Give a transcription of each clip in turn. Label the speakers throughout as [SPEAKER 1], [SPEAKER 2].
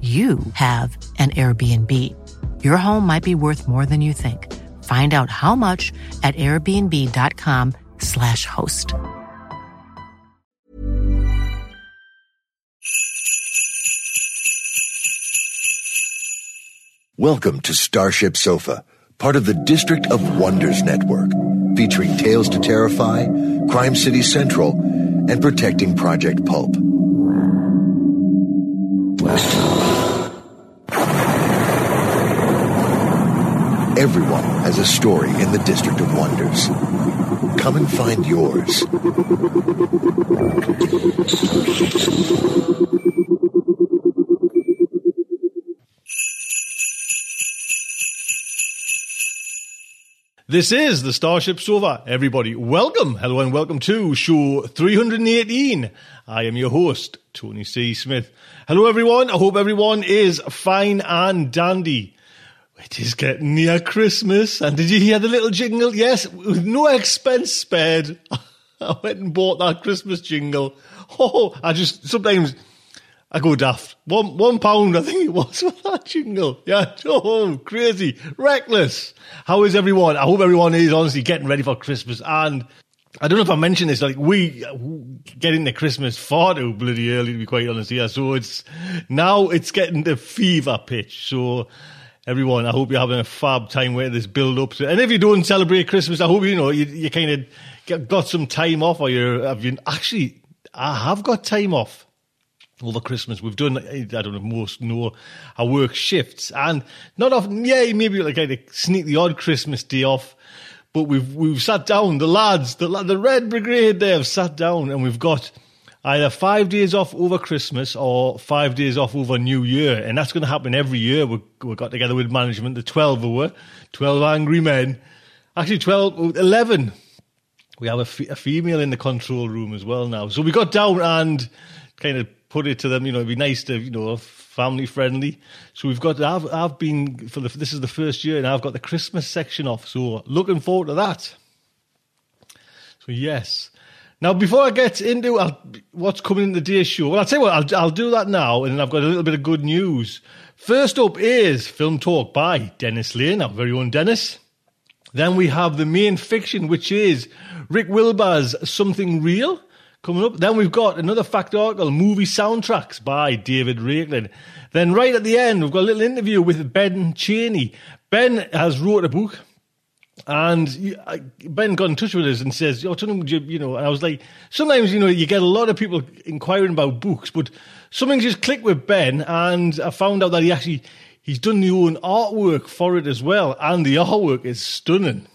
[SPEAKER 1] you have an Airbnb. Your home might be worth more than you think. Find out how much at airbnb.com/slash host.
[SPEAKER 2] Welcome to Starship Sofa, part of the District of Wonders Network, featuring Tales to Terrify, Crime City Central, and Protecting Project Pulp. Everyone has a story in the District of Wonders. Come and find yours.
[SPEAKER 3] This is the Starship Sofa. Everybody, welcome, hello, and welcome to show 318. I am your host, Tony C. Smith. Hello, everyone. I hope everyone is fine and dandy. It is getting near Christmas, and did you hear the little jingle? Yes, with no expense spared. I went and bought that Christmas jingle. Oh, I just sometimes I go daft. One one pound, I think it was for that jingle. Yeah, oh, crazy, reckless. How is everyone? I hope everyone is honestly getting ready for Christmas. And I don't know if I mentioned this. Like we uh, get into Christmas far too bloody early, to be quite honest. Yeah, so it's now it's getting the fever pitch. So everyone, I hope you're having a fab time where this build up. And if you don't celebrate Christmas, I hope you know you, you kind of got some time off, or you're have you actually. I have got time off over Christmas. We've done, I don't know, most know I work shifts and not often, yeah, maybe like I sneak the odd Christmas day off, but we've, we've sat down, the lads, the, the Red Brigade, they have sat down and we've got either five days off over Christmas or five days off over New Year. And that's going to happen every year. We, we got together with management, the 12 were, 12 angry men, actually 12, 11. We have a, f- a female in the control room as well now. So we got down and kind of put it to them. You know, it'd be nice to, you know, family friendly. So we've got. I've I've been for the. This is the first year, and I've got the Christmas section off. So looking forward to that. So yes. Now, before I get into what's coming in the day show, well, I'll tell you what, I'll, I'll do that now, and then I've got a little bit of good news. First up is Film Talk by Dennis Lane, our very own Dennis. Then we have the main fiction, which is Rick Wilber's Something Real coming up. Then we've got another fact article, movie soundtracks by David Raiklen. Then right at the end, we've got a little interview with Ben Cheney. Ben has wrote a book. And Ben got in touch with us and says, "Oh, Tony, you, you know," and I was like, "Sometimes, you know, you get a lot of people inquiring about books, but something just clicked with Ben, and I found out that he actually he's done the own artwork for it as well, and the artwork is stunning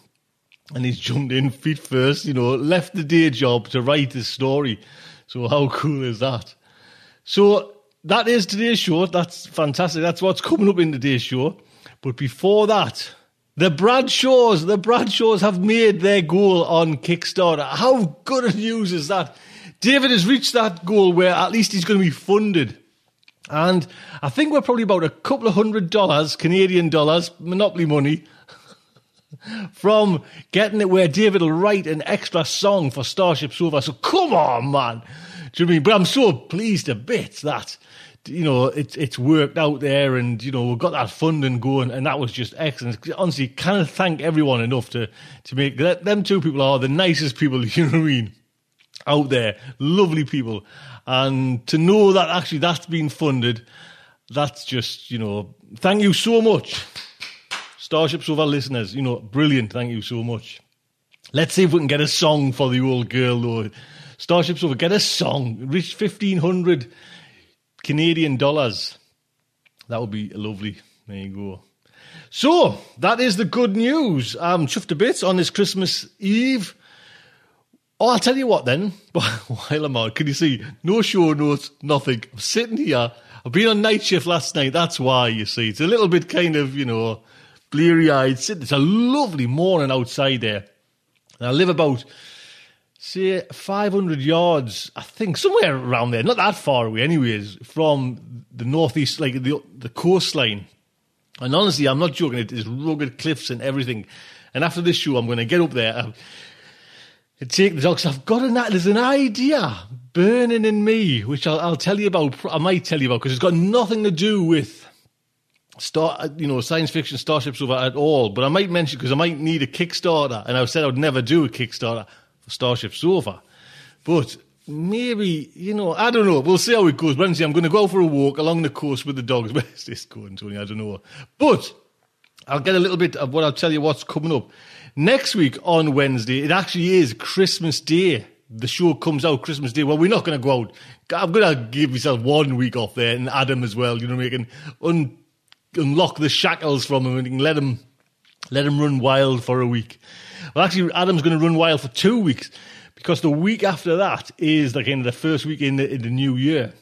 [SPEAKER 3] and he's jumped in feet first, you know, left the day job to write his story. So how cool is that? So that is today's show. That's fantastic. That's what's coming up in today's show. But before that, the Bradshaws, the Bradshaws have made their goal on Kickstarter. How good a news is that? David has reached that goal where at least he's going to be funded. And I think we're probably about a couple of hundred dollars, Canadian dollars, monopoly money, from getting it where David will write an extra song for Starship Sofa. So come on, man. Do you know I mean? But I'm so pleased a bit that you know, it's it's worked out there, and you know, we've got that funding going, and that was just excellent. Honestly, can't thank everyone enough to to make that. Them two people are the nicest people, you know what I mean, out there, lovely people, and to know that actually that's been funded, that's just you know, thank you so much, Starship Sofa listeners. You know, brilliant. Thank you so much. Let's see if we can get a song for the old girl though. Starship Sofa. get a song. Reach fifteen hundred Canadian dollars. That would be lovely. There you go. So that is the good news. I'm chuffed a bit on this Christmas Eve. Oh, I'll tell you what then. While I'm out, can you see? No show notes, nothing. I'm sitting here. I've been on night shift last night. That's why you see. It's a little bit kind of you know bleary eyed. It's a lovely morning outside there. And I live about say 500 yards, I think, somewhere around there, not that far away, anyways, from the northeast, like the the coastline. And honestly, I'm not joking. It is rugged cliffs and everything. And after this show, I'm going to get up there and, and take the dogs. I've got an there's an idea burning in me, which I'll, I'll tell you about. I might tell you about because it's got nothing to do with star, uh, you know, science fiction Starship Sofa at all. But I might mention because I might need a Kickstarter, and I've said I'd never do a Kickstarter for Starship. But maybe, you know, I don't know. We'll see how it goes. Wednesday, I'm going to go for a walk along the coast with the dogs. Where's this going, Tony? I don't know. But I'll get a little bit of what I'll tell you what's coming up. Next week on Wednesday, it actually is Christmas Day. The show comes out Christmas Day. Well, we're not going to go out. I'm going to give myself one week off there and Adam as well. You know, we can un- unlock the shackles from him and let him let him run wild for a week. Well, actually, Adam's going to run wild for two weeks because the week after that is like in the first week in the, in the new year.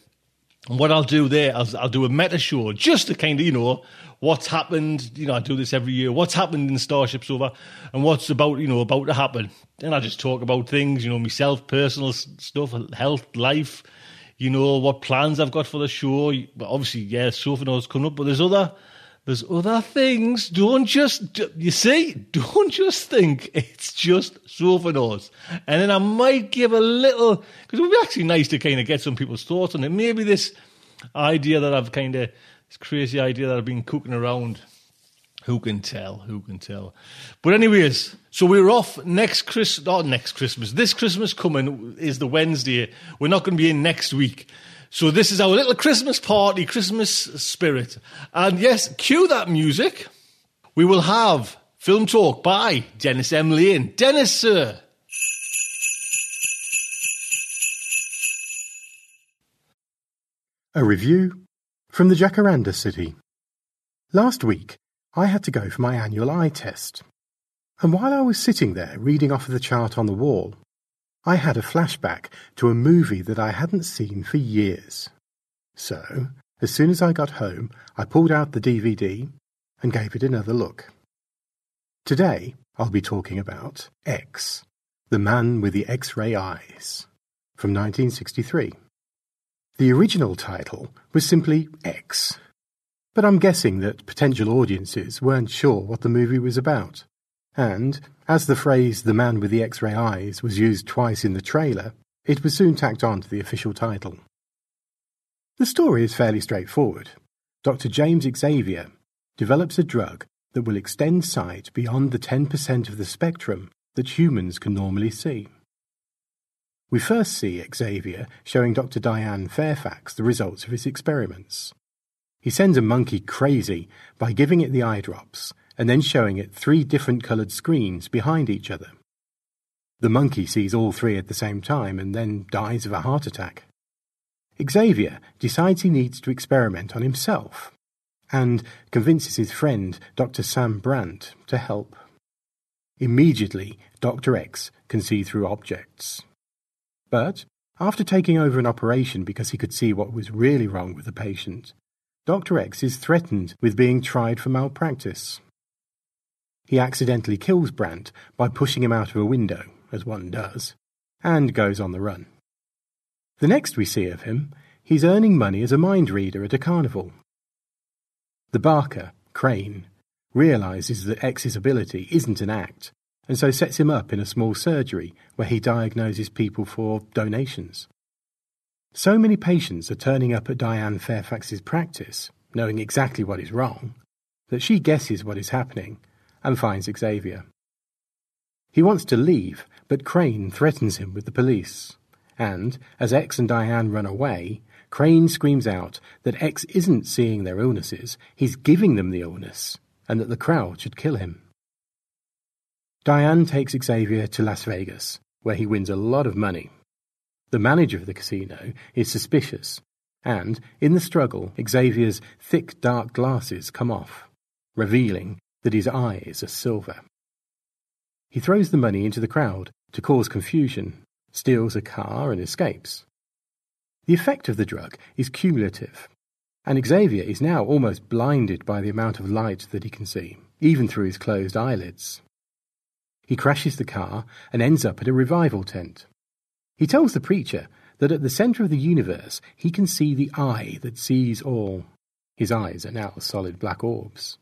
[SPEAKER 3] And what I'll do there, I'll, I'll do a meta show just to kind of, you know, what's happened. You know, I do this every year. What's happened in Starship Sofa and what's about, you know, about to happen. And I just talk about things, you know, myself, personal stuff, health, life, you know, what plans I've got for the show. But obviously, yeah, Sofanauts coming up, but there's other there's other things. Don't just, you see, don't just think it's just Sofanauts. And then I might give a little, because it would be actually nice to kind of get some people's thoughts on it. Maybe this idea that I've kind of, this crazy idea that I've been cooking around. Who can tell? Who can tell? But anyways, so we're off next Chris, not next Christmas. This Christmas coming is the Wednesday. We're not going to be in next week. So this is our little Christmas party, Christmas spirit. And yes, cue that music. We will have Film Talk by Dennis M. Lane. Dennis, sir.
[SPEAKER 4] A review from the Jacaranda City. Last week, I had to go for my annual eye test. And while I was sitting there reading off of the chart on the wall, I had a flashback to a movie that I hadn't seen for years. So, as soon as I got home, I pulled out the DVD and gave it another look. Today, I'll be talking about X, The Man with the X-Ray Eyes, from 1963. The original title was simply X, but I'm guessing that potential audiences weren't sure what the movie was about. And, as the phrase the man with the X ray eyes was used twice in the trailer, it was soon tacked on to the official title. The story is fairly straightforward. Dr. James Xavier develops a drug that will extend sight beyond the 10% of the spectrum that humans can normally see. We first see Xavier showing Dr. Diane Fairfax the results of his experiments. He sends a monkey crazy by giving it the eye drops and then showing it three different coloured screens behind each other. The monkey sees all three at the same time and then dies of a heart attack. Xavier decides he needs to experiment on himself and convinces his friend, Dr. Sam Brandt, to help. Immediately, Dr. X can see through objects. But, after taking over an operation because he could see what was really wrong with the patient, Dr. X is threatened with being tried for malpractice. He accidentally kills Brandt by pushing him out of a window, as one does, and goes on the run. The next we see of him, he's earning money as a mind reader at a carnival. The barker, Crane, realizes that X's ability isn't an act, and so sets him up in a small surgery where he diagnoses people for donations. So many patients are turning up at Diane Fairfax's practice, knowing exactly what is wrong, that she guesses what is happening and finds Xavier. He wants to leave, but Crane threatens him with the police. And, as X and Diane run away, Crane screams out that X isn't seeing their illnesses, he's giving them the illness, and that the crowd should kill him. Diane takes Xavier to Las Vegas, where he wins a lot of money. The manager of the casino is suspicious, and, in the struggle, Xavier's thick dark glasses come off, revealing that his eyes are silver. He throws the money into the crowd to cause confusion, steals a car, and escapes. The effect of the drug is cumulative, and Xavier is now almost blinded by the amount of light that he can see, even through his closed eyelids. He crashes the car and ends up at a revival tent. He tells the preacher that at the centre of the universe he can see the eye that sees all. His eyes are now solid black orbs.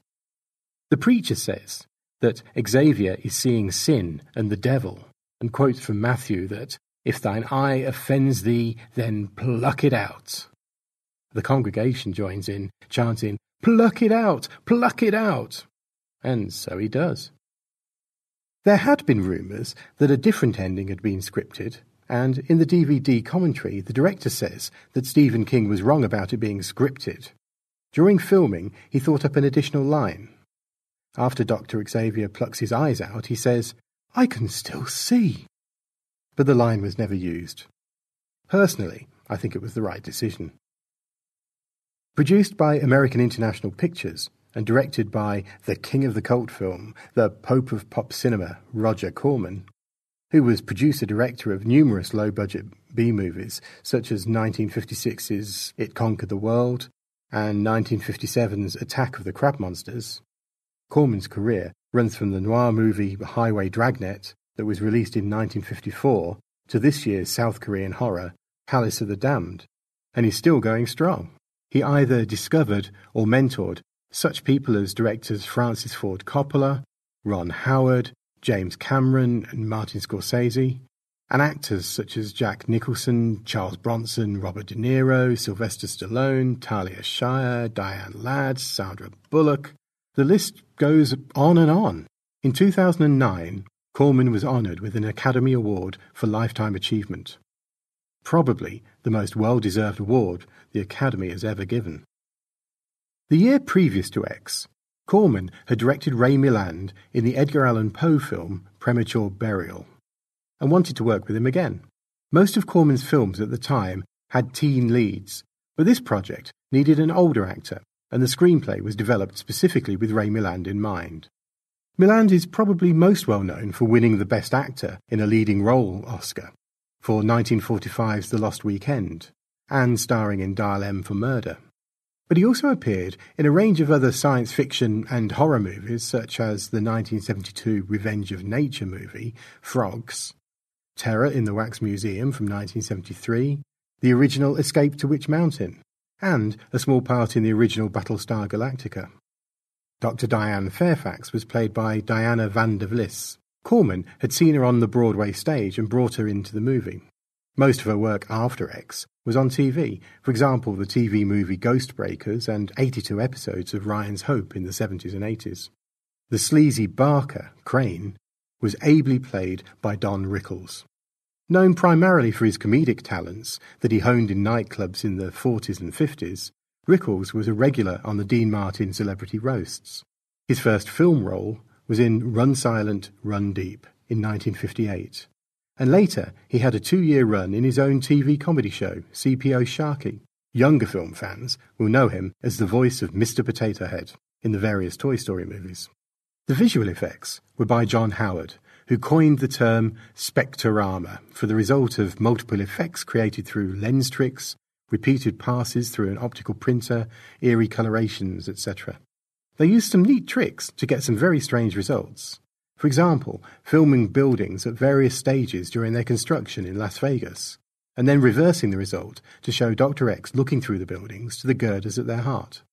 [SPEAKER 4] The preacher says that Xavier is seeing sin and the devil, and quotes from Matthew that, If thine eye offends thee, then pluck it out. The congregation joins in, chanting, Pluck it out! Pluck it out! And so he does. There had been rumours that a different ending had been scripted, and in the DVD commentary, the director says that Stephen King was wrong about it being scripted. During filming, he thought up an additional line. After Dr. Xavier plucks his eyes out, he says, I can still see. But the line was never used. Personally, I think it was the right decision. Produced by American International Pictures, and directed by the king of the cult film, the Pope of pop cinema, Roger Corman, who was producer director of numerous low budget B movies, such as 1956's It Conquered the World and 1957's Attack of the Crab Monsters. Corman's career runs from the noir movie Highway Dragnet, that was released in 1954, to this year's South Korean horror Palace of the Damned, and he's still going strong. He either discovered or mentored such people as directors Francis Ford Coppola, Ron Howard, James Cameron, and Martin Scorsese, and actors such as Jack Nicholson, Charles Bronson, Robert De Niro, Sylvester Stallone, Talia Shire, Diane Ladd, Sandra Bullock. The list goes on and on. In 2009, Corman was honoured with an Academy Award for Lifetime Achievement. Probably the most well deserved award the Academy has ever given. The year previous to X, Corman had directed Ray Milland in the Edgar Allan Poe film Premature Burial, and wanted to work with him again. Most of Corman's films at the time had teen leads, but this project needed an older actor, and the screenplay was developed specifically with Ray Milland in mind. Milland is probably most well known for winning the Best Actor in a Leading Role Oscar for 1945's The Lost Weekend, and starring in Dial M for Murder but he also appeared in a range of other science fiction and horror movies, such as the 1972 Revenge of Nature movie, Frogs, Terror in the Wax Museum from 1973, the original Escape to Witch Mountain, and a small part in the original Battlestar Galactica. Dr. Diane Fairfax was played by Diana van der Vlis. Corman had seen her on the Broadway stage and brought her into the movie. Most of her work after X was on TV, for example, the TV movie Ghostbreakers and 82 episodes of Ryan's Hope in the 70s and 80s. The sleazy Barker, Crane, was ably played by Don Rickles. Known primarily for his comedic talents that he honed in nightclubs in the 40s and 50s, Rickles was a regular on the Dean Martin celebrity roasts. His first film role was in Run Silent, Run Deep in 1958, and later he had a two year run in his own TV comedy show, CPO Sharky. Younger film fans will know him as the voice of Mr. Potato Head in the various Toy Story movies. The visual effects were by John Howard, who coined the term Spectarama for the result of multiple effects created through lens tricks, repeated passes through an optical printer, eerie colorations, etc. They used some neat tricks to get some very strange results. For example, filming buildings at various stages during their construction in Las Vegas, and then reversing the result to show Dr. X looking through the buildings to the girders at their heart.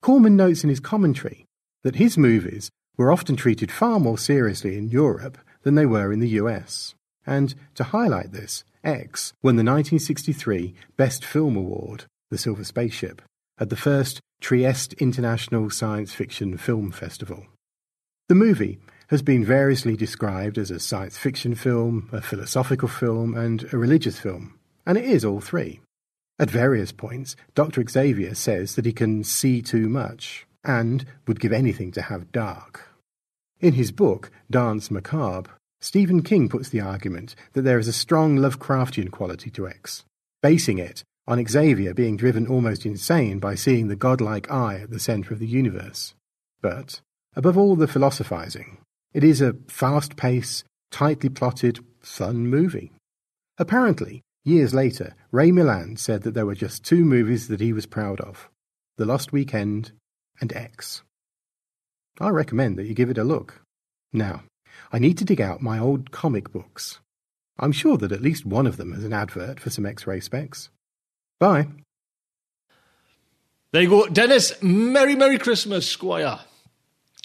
[SPEAKER 4] Corman notes in his commentary that his movies were often treated far more seriously in Europe than they were in the US. And to highlight this, X won the 1963 Best Film Award, The Silver Spaceship, at the first Trieste International Science Fiction Film Festival. The movie has been variously described as a science fiction film, a philosophical film, and a religious film, and it is all three. At various points, Dr. Xavier says that he can see too much, and would give anything to have dark. In his book, Danse Macabre, Stephen King puts the argument that there is a strong Lovecraftian quality to X, basing it on Xavier being driven almost insane by seeing the godlike eye at the centre of the universe. But, above all the philosophizing, it is a fast paced, tightly plotted, fun movie. Apparently, years later, Ray Milland said that there were just two movies that he was proud of The Lost Weekend and X. I recommend that you give it a look. Now, I need to dig out my old comic books. I'm sure that at least one of them has an advert for some X ray specs. Bye.
[SPEAKER 3] There you go. Dennis, Merry, Merry Christmas, Squire.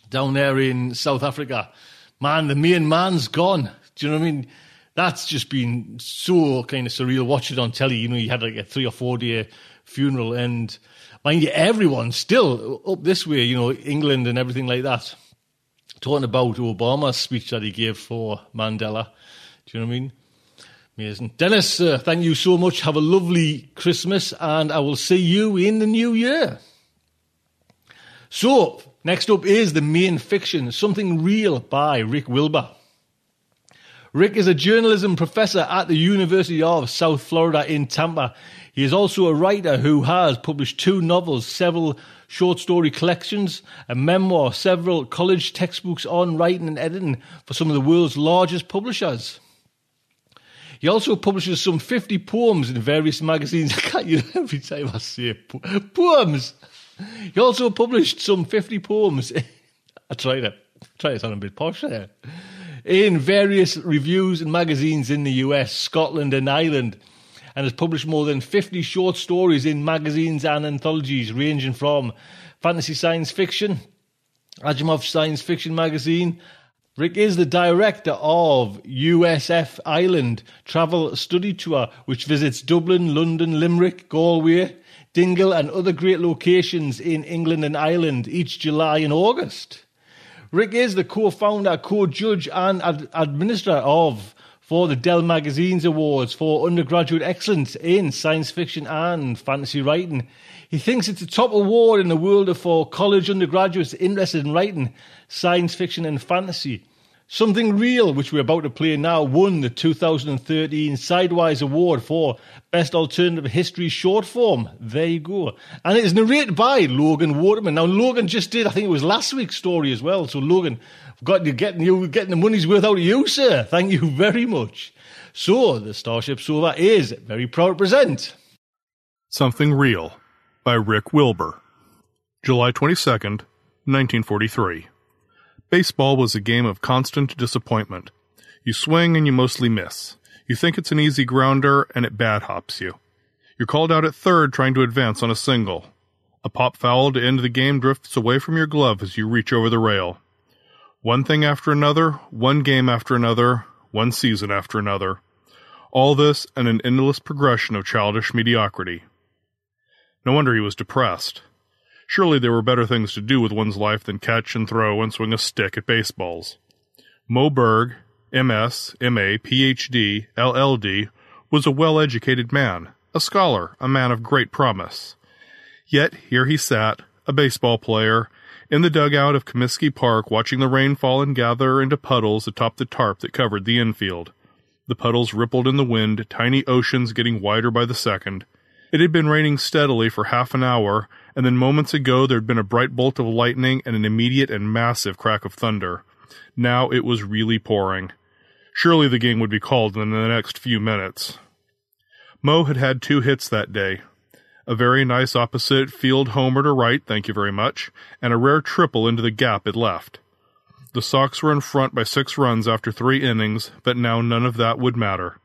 [SPEAKER 3] Down there in South Africa. Man, the main man's gone. Do you know what I mean? That's just been so kind of surreal. Watch it on telly. You know, you had like a three or four day funeral, and mind you, everyone still up this way, you know, England and everything like that talking about Obama's speech that he gave for Mandela. Do you know what I mean? Amazing. Dennis, uh, thank you so much. Have a lovely Christmas, and I will see you in the new year. So, next up is the main fiction, Something Real by Rick Wilber. Rick is a journalism professor at the University of South Florida in Tampa. He is also a writer who has published two novels, several short story collections, a memoir, several college textbooks on writing and editing for some of the world's largest publishers. He also publishes some 50 poems in various magazines. I can't, you every time I say po- poems. He also published some 50 poems. I tried it. Try to sound a bit posh there. In various reviews and magazines in the US, Scotland, and Ireland and has published more than 50 short stories in magazines and anthologies ranging from fantasy science fiction, Asimov Science Fiction Magazine. Rick is the director of USF Island Travel Study Tour, which visits Dublin, London, Limerick, Galway, Dingle, and other great locations in England and Ireland each July and August. Rick is the co founder, co judge, and ad- administrator of for the Dell Magazine's Awards for undergraduate excellence in science fiction and fantasy writing. He thinks it's the top award in the world for college undergraduates interested in writing science fiction and fantasy. Something Real, which we're about to play now, won the 2013 Sidewise Award for Best Alternative History Short Form. There you go. And it is narrated by Logan Waterman. Now, Logan just did, I think it was last week's story as well. So, Logan, got you getting you getting the money's worth out of you, sir. Thank you very much. So the Starship Sofa is very proud to present
[SPEAKER 5] Something Real by Rick Wilber. July 22nd, 1943. Baseball was a game of constant disappointment. You swing and you mostly miss. You think it's an easy grounder and it bad hops you. You're called out at third trying to advance on a single. A pop foul to end the game drifts away from your glove as you reach over the rail. One thing after another, one game after another, one season after another. All this and an endless progression of childish mediocrity. No wonder he was depressed. Surely there were better things to do with one's life than catch and throw and swing a stick at baseballs. Moe Berg, MS, MA, PhD, LLD, was a well educated man, a scholar, a man of great promise. Yet here he sat, a baseball player, in the dugout of Comiskey Park watching the rain fall and gather into puddles atop the tarp that covered the infield. The puddles rippled in the wind, tiny oceans getting wider by the second. It had been raining steadily for half an hour, and then moments ago there had been a bright bolt of lightning and an immediate and massive crack of thunder. Now it was really pouring. Surely the game would be called in the next few minutes. Moe had had two hits that day, a very nice opposite field homer to right, thank you very much, and a rare triple into the gap at left. The Sox were in front by six runs after three innings, but now none of that would matter.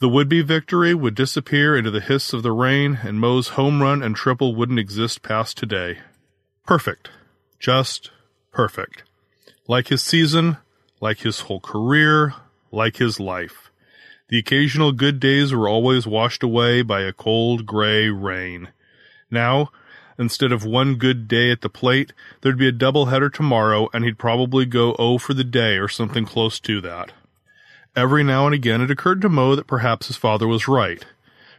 [SPEAKER 5] The would be victory would disappear into the hiss of the rain, and Moe's home run and triple wouldn't exist past today. Perfect. Just perfect. Like his season, like his whole career, like his life. The occasional good days were always washed away by a cold gray rain. Now, instead of one good day at the plate, there'd be a doubleheader tomorrow and he'd probably go oh for the day or something close to that. Every now and again it occurred to Moe that perhaps his father was right.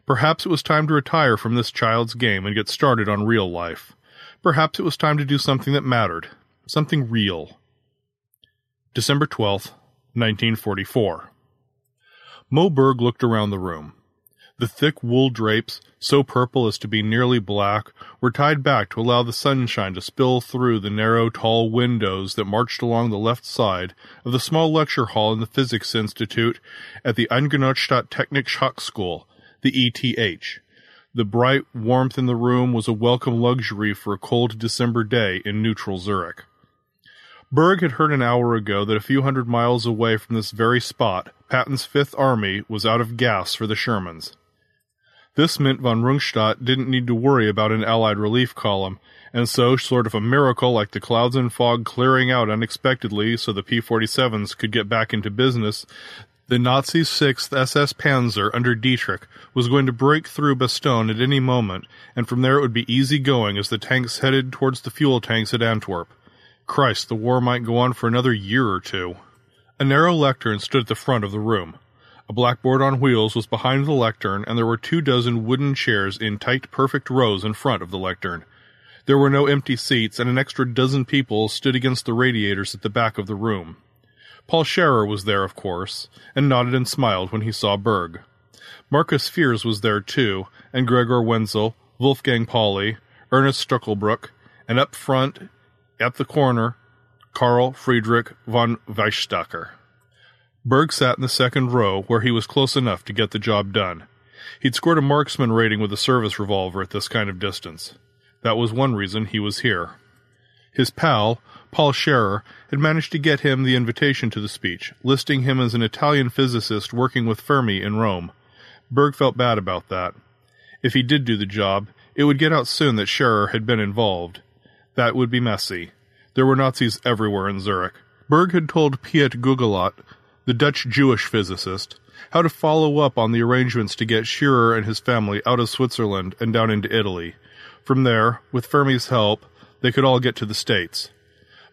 [SPEAKER 5] Perhaps it was time to retire from this child's game and get started on real life. Perhaps it was time to do something that mattered. Something real. December 12th, 1944. Moe Berg looked around the room. The thick wool drapes, so purple as to be nearly black, were tied back to allow the sunshine to spill through the narrow, tall windows that marched along the left side of the small lecture hall in the Physics Institute at the Eidgenössische Technische Hochschule, the ETH. The bright warmth in the room was a welcome luxury for a cold December day in neutral Zurich. Berg had heard an hour ago that a few hundred miles away from this very spot, Patton's Fifth Army was out of gas for the Shermans. This meant von Rundstedt didn't need to worry about an Allied relief column, and so, sort of a miracle like the clouds and fog clearing out unexpectedly so the P-47s could get back into business, the Nazi 6th SS Panzer under Dietrich was going to break through Bastogne at any moment, and from there it would be easy going as the tanks headed towards the fuel tanks at Antwerp. Christ, the war might go on for another year or two. A narrow lectern stood at the front of the room. A blackboard on wheels was behind the lectern, and there were two dozen wooden chairs in tight, perfect rows in front of the lectern. There were no empty seats, and an extra dozen people stood against the radiators at the back of the room. Paul Scherrer was there, of course, and nodded and smiled when he saw Berg. Markus Fierz was there too, and Gregor Wentzel, Wolfgang Pauli, Ernest Stueckelberg, and up front, at the corner, Karl Friedrich von Weizsäcker. Berg sat in the second row where he was close enough to get the job done. He'd scored a marksman rating with a service revolver at this kind of distance. That was one reason he was here. His pal, Paul Scherrer, had managed to get him the invitation to the speech, listing him as an Italian physicist working with Fermi in Rome. Berg felt bad about that. If he did do the job, it would get out soon that Scherrer had been involved. That would be messy. There were Nazis everywhere in Zurich. Berg had told Piet Guggenlaut the Dutch Jewish physicist, how to follow up on the arrangements to get Scherrer and his family out of Switzerland and down into Italy. From there, with Fermi's help, they could all get to the States.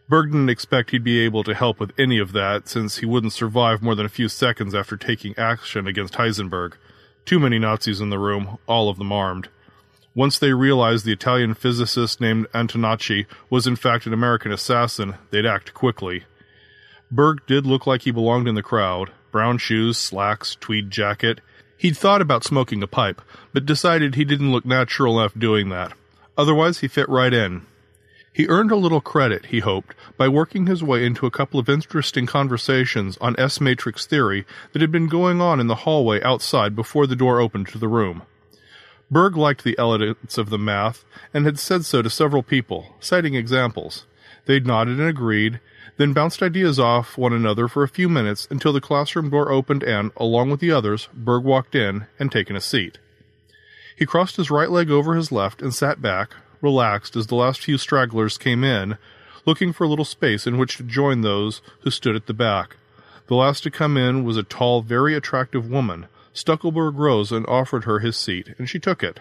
[SPEAKER 5] Berg didn't expect he'd be able to help with any of that, since he wouldn't survive more than a few seconds after taking action against Heisenberg. Too many Nazis in the room, all of them armed. Once they realized the Italian physicist named Antonacci was in fact an American assassin, they'd act quickly. Berg did look like he belonged in the crowd brown shoes, slacks, tweed jacket. He'd thought about smoking a pipe, but decided he didn't look natural enough doing that. Otherwise, he fit right in. He earned a little credit, he hoped, by working his way into a couple of interesting conversations on S matrix theory that had been going on in the hallway outside before the door opened to the room. Berg liked the elegance of the math and had said so to several people, citing examples. They'd nodded and agreed, then bounced ideas off one another for a few minutes until the classroom door opened and, along with the others, Berg walked in and taken a seat. He crossed his right leg over his left and sat back, relaxed as the last few stragglers came in, looking for a little space in which to join those who stood at the back. The last to come in was a tall, very attractive woman. Stueckelberg rose and offered her his seat, and she took it.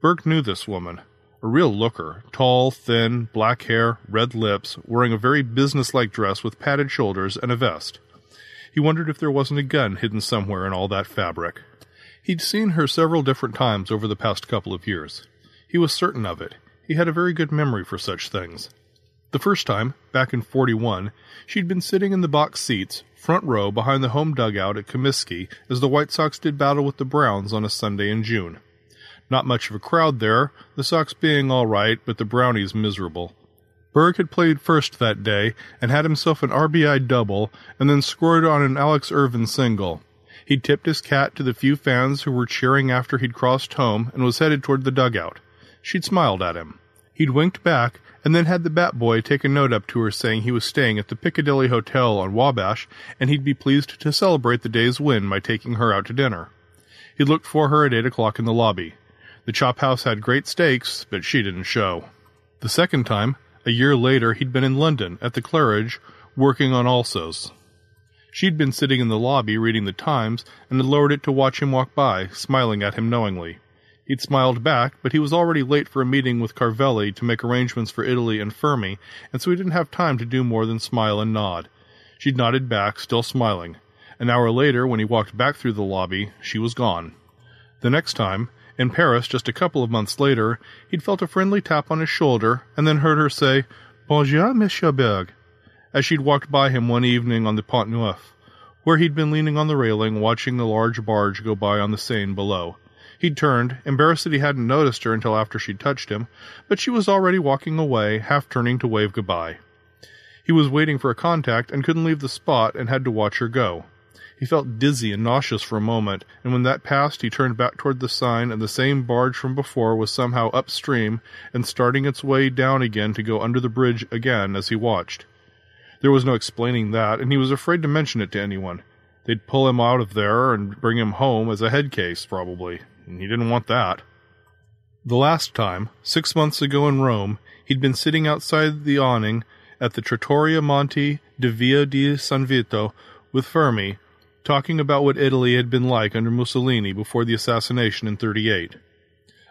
[SPEAKER 5] Berg knew this woman a real looker, tall, thin, black hair, red lips, wearing a very businesslike dress with padded shoulders and a vest. He wondered if there wasn't a gun hidden somewhere in all that fabric. He'd seen her several different times over the past couple of years. He was certain of it. He had a very good memory for such things. The first time, back in 41, she'd been sitting in the box seats, front row behind the home dugout at Comiskey as the White Sox did battle with the Browns on a Sunday in June. Not much of a crowd there, the Sox being all right, but the Brownies miserable. Berg had played first that day and had himself an RBI double and then scored on an Alex Irvin single. He'd tipped his cat to the few fans who were cheering after he'd crossed home and was headed toward the dugout. She'd smiled at him. He'd winked back and then had the bat boy take a note up to her saying he was staying at the Piccadilly Hotel on Wabash and he'd be pleased to celebrate the day's win by taking her out to dinner. He'd looked for her at eight o'clock in the lobby. The chop house had great steaks, but she didn't show. The second time, a year later, he'd been in London at the Claridge working on Alsos. She'd been sitting in the lobby reading the Times and had lowered it to watch him walk by, smiling at him knowingly. He'd smiled back, but he was already late for a meeting with Carvelli to make arrangements for Italy and Fermi, and so he didn't have time to do more than smile and nod. She'd nodded back, still smiling. An hour later, when he walked back through the lobby, she was gone. The next time, in Paris, just a couple of months later, he'd felt a friendly tap on his shoulder and then heard her say, Bonjour, Monsieur Berg, as she'd walked by him one evening on the Pont Neuf, where he'd been leaning on the railing watching the large barge go by on the Seine below. He'd turned, embarrassed that he hadn't noticed her until after she'd touched him, but she was already walking away, half turning to wave goodbye. He was waiting for a contact and couldn't leave the spot and had to watch her go. He felt dizzy and nauseous for a moment, and when that passed, he turned back toward the sign, and the same barge from before was somehow upstream and starting its way down again to go under the bridge again as he watched. There was no explaining that, and he was afraid to mention it to anyone. They'd pull him out of there and bring him home as a head case, probably, and he didn't want that. The last time, six months ago in Rome, he'd been sitting outside the awning at the Trattoria Monti di Via di San Vito with Fermi, talking about what Italy had been like under Mussolini before the assassination in 38.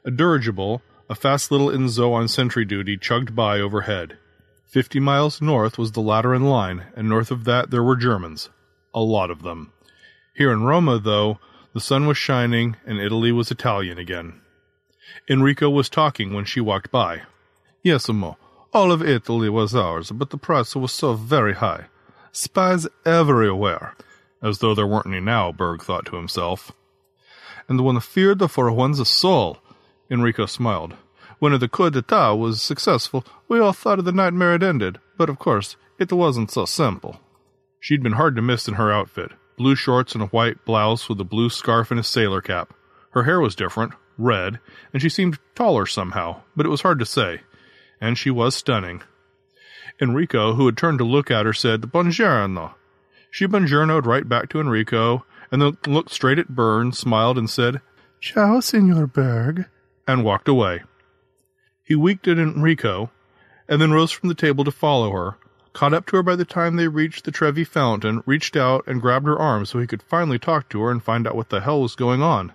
[SPEAKER 5] A dirigible, a fast little Enzo on sentry duty, chugged by overhead. Fifty miles north was the Lateran line, and north of that there were Germans. A lot of them. Here in Roma, though, the sun was shining and Italy was Italian again. Enrico was talking when she walked by. Yes, Moe, all of Italy was ours, but the price was so very high. Spies everywhere. As though there weren't any now, Berg thought to himself. And the one feared for one's soul. Enrico smiled. When the coup d'etat was successful, we all thought the nightmare had ended, but of course, it wasn't so simple. She'd been hard to miss in her outfit blue shorts and a white blouse with a blue scarf and a sailor cap. Her hair was different, red, and she seemed taller somehow, but it was hard to say. And she was stunning. Enrico, who had turned to look at her, said, Buongiorno. She buongiornoed right back to Enrico, and then looked straight at Burns, smiled, and said, Ciao, Signor Berg, and walked away. He winked at Enrico, and then rose from the table to follow her, caught up to her by the time they reached the Trevi fountain, reached out and grabbed her arm so he could finally talk to her and find out what the hell was going on.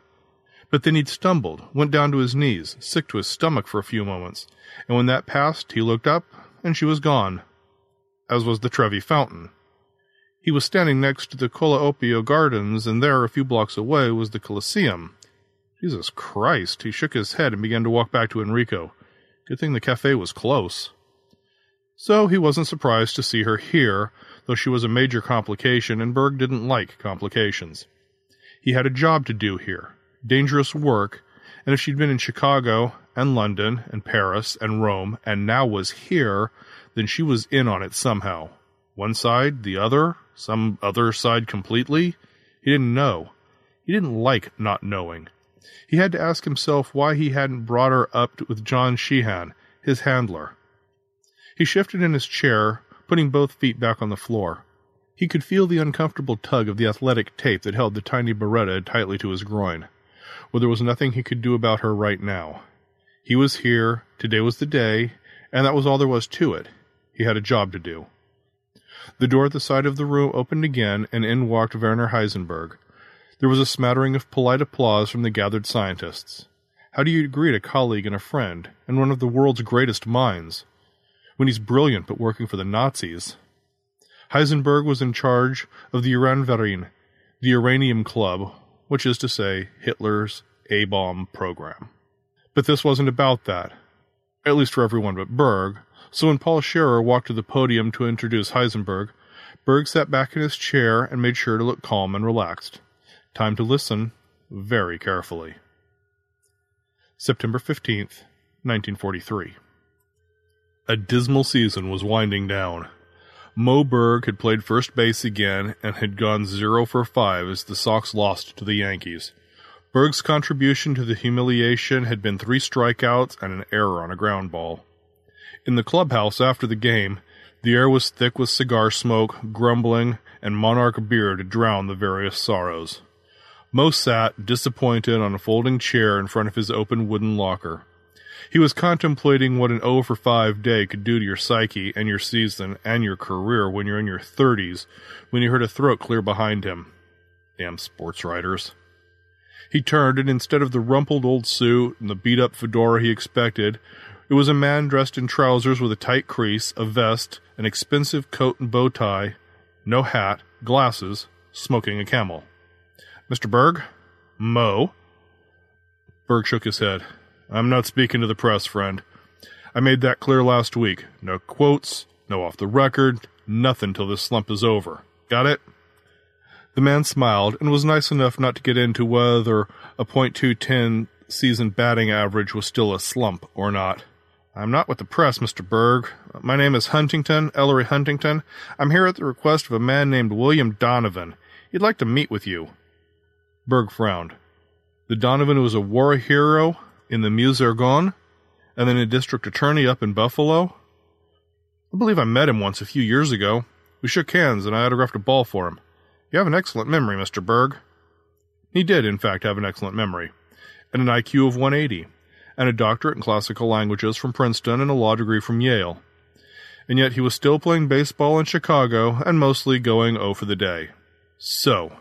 [SPEAKER 5] But then he'd stumbled, went down to his knees, sick to his stomach for a few moments, and when that passed, he looked up, and she was gone, as was the Trevi fountain. He was standing next to the Colle Oppio Gardens, and there, a few blocks away, was the Colosseum. Jesus Christ! He shook his head and began to walk back to Enrico. Good thing the cafe was close. So he wasn't surprised to see her here, though she was a major complication, and Berg didn't like complications. He had a job to do here, dangerous work, and if she'd been in Chicago, and London, and Paris, and Rome, and now was here, then she was in on it somehow. One side, the other, some other side completely? He didn't know. He didn't like not knowing. He had to ask himself why he hadn't brought her up with John Sheehan, his handler. He shifted in his chair, putting both feet back on the floor. He could feel the uncomfortable tug of the athletic tape that held the tiny Beretta tightly to his groin. Well, there was nothing he could do about her right now. He was here, today was the day, and that was all there was to it. He had a job to do. The door at the side of the room opened again, and in walked Werner Heisenberg. There was a smattering of polite applause from the gathered scientists. How do you greet a colleague and a friend, and one of the world's greatest minds, when he's brilliant but working for the Nazis? Heisenberg was in charge of the Uranverein, the Uranium Club, which is to say, Hitler's A bomb program. But this wasn't about that, at least for everyone but Berg, so when Paul Scherrer walked to the podium to introduce Heisenberg, Berg sat back in his chair and made sure to look calm and relaxed. Time to listen very carefully. September 15th, 1943. A dismal season was winding down. Mo Berg had played first base again and had gone zero for five as the Sox lost to the Yankees. Berg's contribution to the humiliation had been three strikeouts and an error on a ground ball. In the clubhouse after the game, the air was thick with cigar smoke, grumbling, and monarch beer to drown the various sorrows. Moe sat, disappointed, on a folding chair in front of his open wooden locker. He was contemplating what an 0 for 5 day could do to your psyche and your season and your career when you're in your 30s when he heard a throat clear behind him. Damn sports writers. He turned, and instead of the rumpled old suit and the beat up fedora he expected, it was a man dressed in trousers with a tight crease, a vest, an expensive coat and bow tie, no hat, glasses, smoking a camel. Mr. Berg? Moe? Berg shook his head. I'm not speaking to the press, friend. I made that clear last week. No quotes, no off the record, nothing till this slump is over. Got it? The man smiled and was nice enough not to get into whether a .210 season batting average was still a slump or not. I'm not with the press, Mr. Berg. My name is Huntington, Ellery Huntington. I'm here at the request of a man named William Donovan. He'd like to meet with you. Berg frowned. The Donovan was a war hero in the Meuse Argonne, and then a district attorney up in Buffalo. I believe I met him once a few years ago. We shook hands, and I autographed a ball for him. You have an excellent memory, Mr. Berg. He did, in fact, have an excellent memory, and an IQ of 180, and a doctorate in classical languages from Princeton and a law degree from Yale. And yet he was still playing baseball in Chicago and mostly going O for the day. So,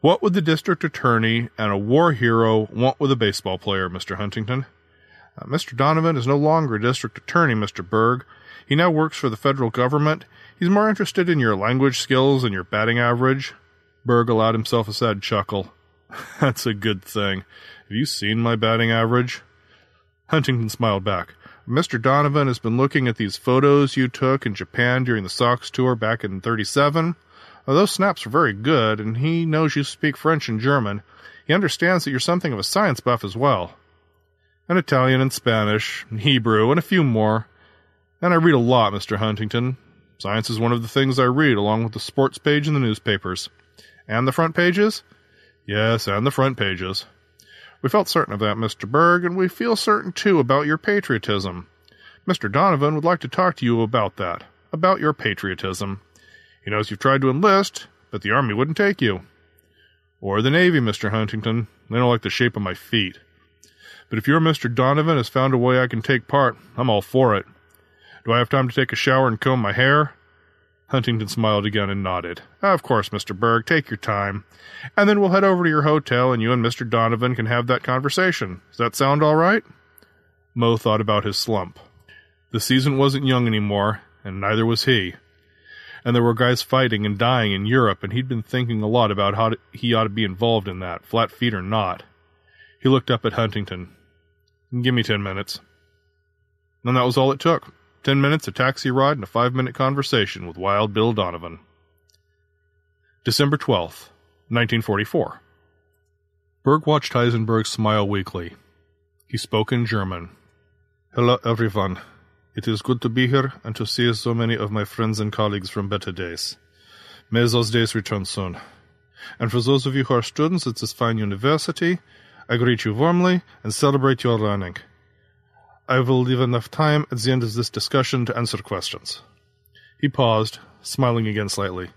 [SPEAKER 5] what would the district attorney and a war hero want with a baseball player, Mr. Huntington? Uh, Mr. Donovan is no longer a district attorney, Mr. Berg. He now works for the federal government. He's more interested in your language skills and your batting average. Berg allowed himself a sad chuckle. That's a good thing. Have you seen my batting average? Huntington smiled back. Mr. Donovan has been looking at these photos you took in Japan during the Sox tour back in 37. Well, those snaps are very good, and he knows you speak French and German. He understands that you're something of a science buff as well. And Italian and Spanish, and Hebrew, and a few more. And I read a lot, Mr. Huntington. Science is one of the things I read, along with the sports page in the newspapers. And the front pages? Yes, and the front pages. We felt certain of that, Mr. Berg, and we feel certain, too, about your patriotism. Mr. Donovan would like to talk to you about that, about your patriotism. He knows you've tried to enlist, but the Army wouldn't take you. Or the Navy, Mr. Huntington. They don't like the shape of my feet. But if your Mr. Donovan has found a way I can take part, I'm all for it. Do I have time to take a shower and comb my hair? Huntington smiled again and nodded. Of course, Mr. Berg, take your time. And then we'll head over to your hotel and you and Mr. Donovan can have that conversation. Does that sound all right? Moe thought about his slump. The season wasn't young anymore, and neither was he and there were guys fighting and dying in Europe, and he'd been thinking a lot about how he ought to be involved in that, flat feet or not. He looked up at Huntington. Give me ten minutes. And that was all it took. Ten minutes, a taxi ride, and a five minute conversation with Wild Bill Donovan. December 12th, 1944. Berg watched Heisenberg smile weakly. He spoke in German. Hello, everyone. It is good to be here and to see so many of my friends and colleagues from better days. May those days return soon. And for those of you who are students at this fine university, I greet you warmly and celebrate your learning. I will leave enough time at the end of this discussion to answer questions. He paused, smiling again slightly.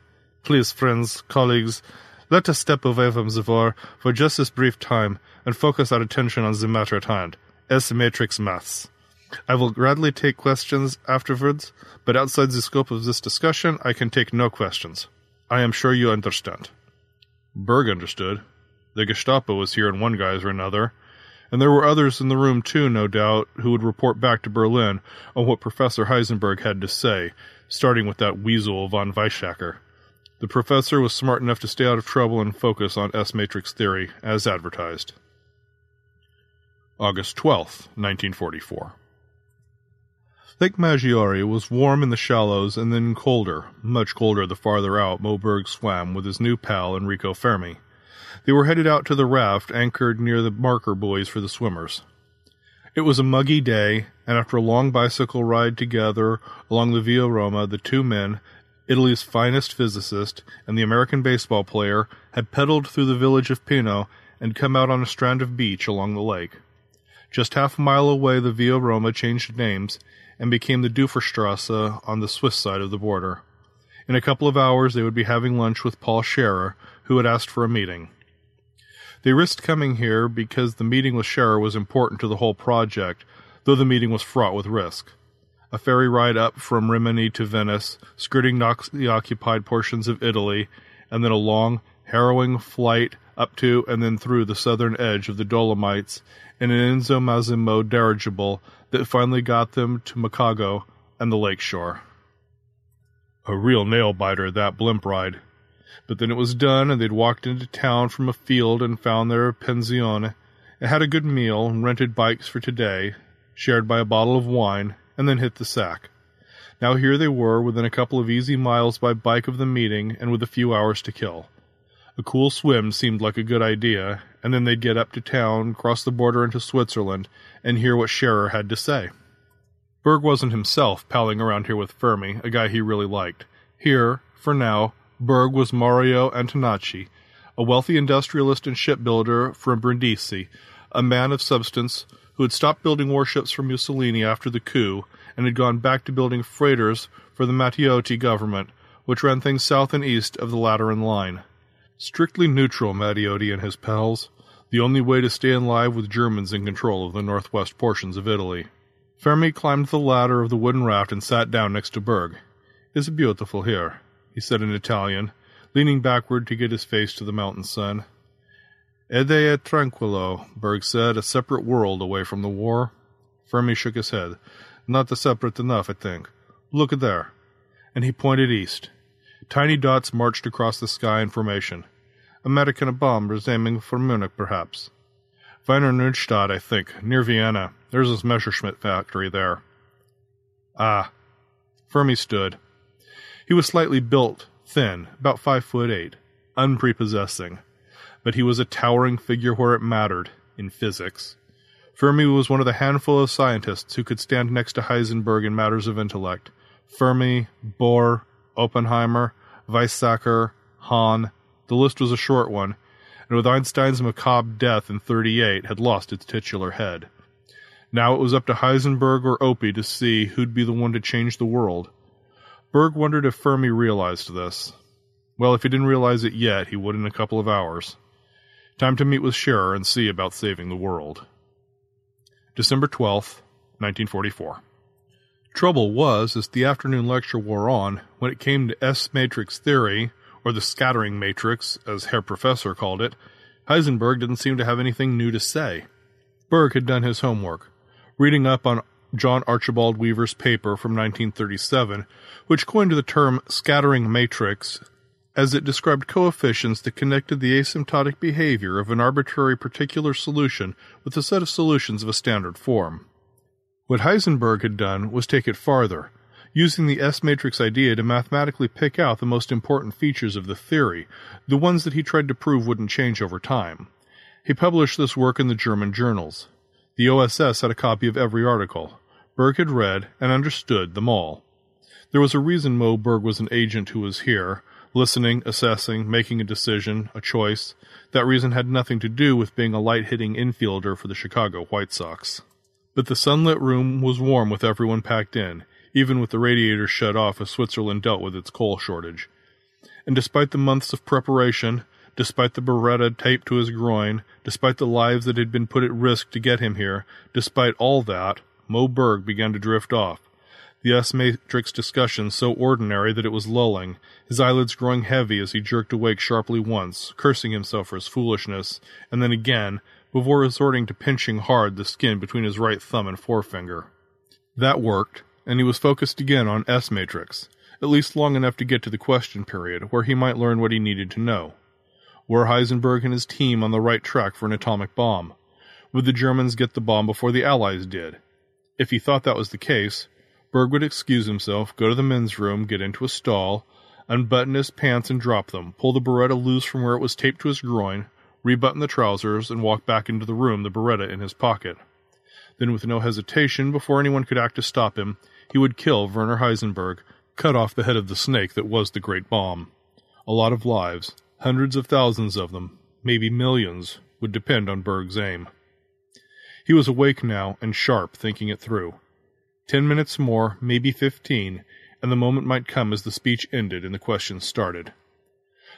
[SPEAKER 5] Please, friends, colleagues, let us step away from the war for just this brief time and focus our attention on the matter at hand, S-matrix maths. I will gladly take questions afterwards, but outside the scope of this discussion, I can take no questions. I am sure you understand. Berg understood. The Gestapo was here in one guise or another, and there were others in the room too, no doubt, who would report back to Berlin on what Professor Heisenberg had to say, starting with that weasel von Weizsäcker. The professor was smart enough to stay out of trouble and focus on S matrix theory, as advertised. August 12th, 1944. Lake Maggiore was warm in the shallows and then colder, much colder the farther out Moe Berg swam with his new pal Enrico Fermi. They were headed out to the raft anchored near the marker buoys for the swimmers. It was a muggy day, and after a long bicycle ride together along the Via Roma, the two men, Italy's finest physicist and the American baseball player, had pedaled through the village of Pino and come out on a strand of beach along the lake. Just half a mile away, the Via Roma changed names and became the Duferstrasse on the Swiss side of the border. In a couple of hours, they would be having lunch with Paul Scherrer, who had asked for a meeting. They risked coming here because the meeting with Scherrer was important to the whole project, though the meeting was fraught with risk. A ferry ride up from Rimini to Venice, skirting the occupied portions of Italy, and then a long, harrowing flight up to and then through the southern edge of the Dolomites in an Enzo Massimo dirigible that finally got them to Maccagno and the lake shore. A real nail biter, that blimp ride. But then it was done, and they'd walked into town from a field and found their pensione, and had a good meal, rented bikes for today, shared by a bottle of wine, and then hit the sack. Now here they were, within a couple of easy miles by bike of the meeting, and with a few hours to kill. A cool swim seemed like a good idea, and then they'd get up to town, cross the border into Switzerland, and hear what Scherrer had to say. Berg wasn't himself palling around here with Fermi, a guy he really liked. Here, for now, Berg was Mario Antonacci, a wealthy industrialist and shipbuilder from Brindisi, a man of substance who had stopped building warships for Mussolini after the coup and had gone back to building freighters for the Matteotti government, which ran things south and east of the Lateran line. Strictly neutral, Matteotti and his pals, the only way to stay in line with Germans in control of the northwest portions of Italy. Fermi climbed the ladder of the wooden raft and sat down next to Berg. It's beautiful here, he said in Italian, leaning backward to get his face to the mountain sun. Ede è tranquillo, Berg said, a separate world away from the war. Fermi shook his head. Not the separate enough, I think. Look at there. And he pointed east. Tiny dots marched across the sky in formation. American bombers aiming for Munich, perhaps. Wiener Neustadt, I think, near Vienna. There's his Messerschmitt factory there. Ah. Fermi stood. He was slightly built, thin, about five foot eight, unprepossessing. But he was a towering figure where it mattered, in physics. Fermi was one of the handful of scientists who could stand next to Heisenberg in matters of intellect. Fermi, Bohr, Oppenheimer, Weizsäcker, Hahn. The list was a short one, and with Einstein's macabre death in 38 had lost its titular head. Now it was up to Heisenberg or Oppie to see who'd be the one to change the world. Berg wondered if Fermi realized this. Well, if he didn't realize it yet, he would in a couple of hours. Time to meet with Scherrer and see about saving the world. December 12th, 1944. Trouble was, as the afternoon lecture wore on, when it came to S matrix theory, or the scattering matrix, as Herr Professor called it, Heisenberg didn't seem to have anything new to say. Berg had done his homework, reading up on John Archibald Wheeler's paper from 1937, which coined the term scattering matrix as it described coefficients that connected the asymptotic behavior of an arbitrary particular solution with a set of solutions of a standard form. What Heisenberg had done was take it farther, using the S matrix idea to mathematically pick out the most important features of the theory, the ones that he tried to prove wouldn't change over time. He published this work in the German journals. The OSS had a copy of every article. Berg had read and understood them all. There was a reason Moe Berg was an agent who was here, listening, assessing, making a decision, a choice. That reason had nothing to do with being a light hitting infielder for the Chicago White Sox. But the sunlit room was warm with everyone packed in, even with the radiators shut off as Switzerland dealt with its coal shortage. And despite the months of preparation, despite the Beretta taped to his groin, despite the lives that had been put at risk to get him here, despite all that, Moe Berg began to drift off. The S matrix discussion so ordinary that it was lulling, his eyelids growing heavy as he jerked awake sharply once, cursing himself for his foolishness, and then again, before resorting to pinching hard the skin between his right thumb and forefinger. That worked, and he was focused again on S Matrix, at least long enough to get to the question period, where he might learn what he needed to know. Were Heisenberg and his team on the right track for an atomic bomb? Would the Germans get the bomb before the Allies did? If he thought that was the case, Berg would excuse himself, go to the men's room, get into a stall, unbutton his pants and drop them, pull the Beretta loose from where it was taped to his groin, rebutton the trousers, and walk back into the room, the Beretta in his pocket. Then, with no hesitation, before anyone could act to stop him, he would kill Werner Heisenberg, cut off the head of the snake that was the great bomb. A lot of lives, hundreds of thousands of them, maybe millions, would depend on Berg's aim. He was awake now and sharp, thinking it through. Ten minutes more, maybe fifteen, and the moment might come as the speech ended and the questions started.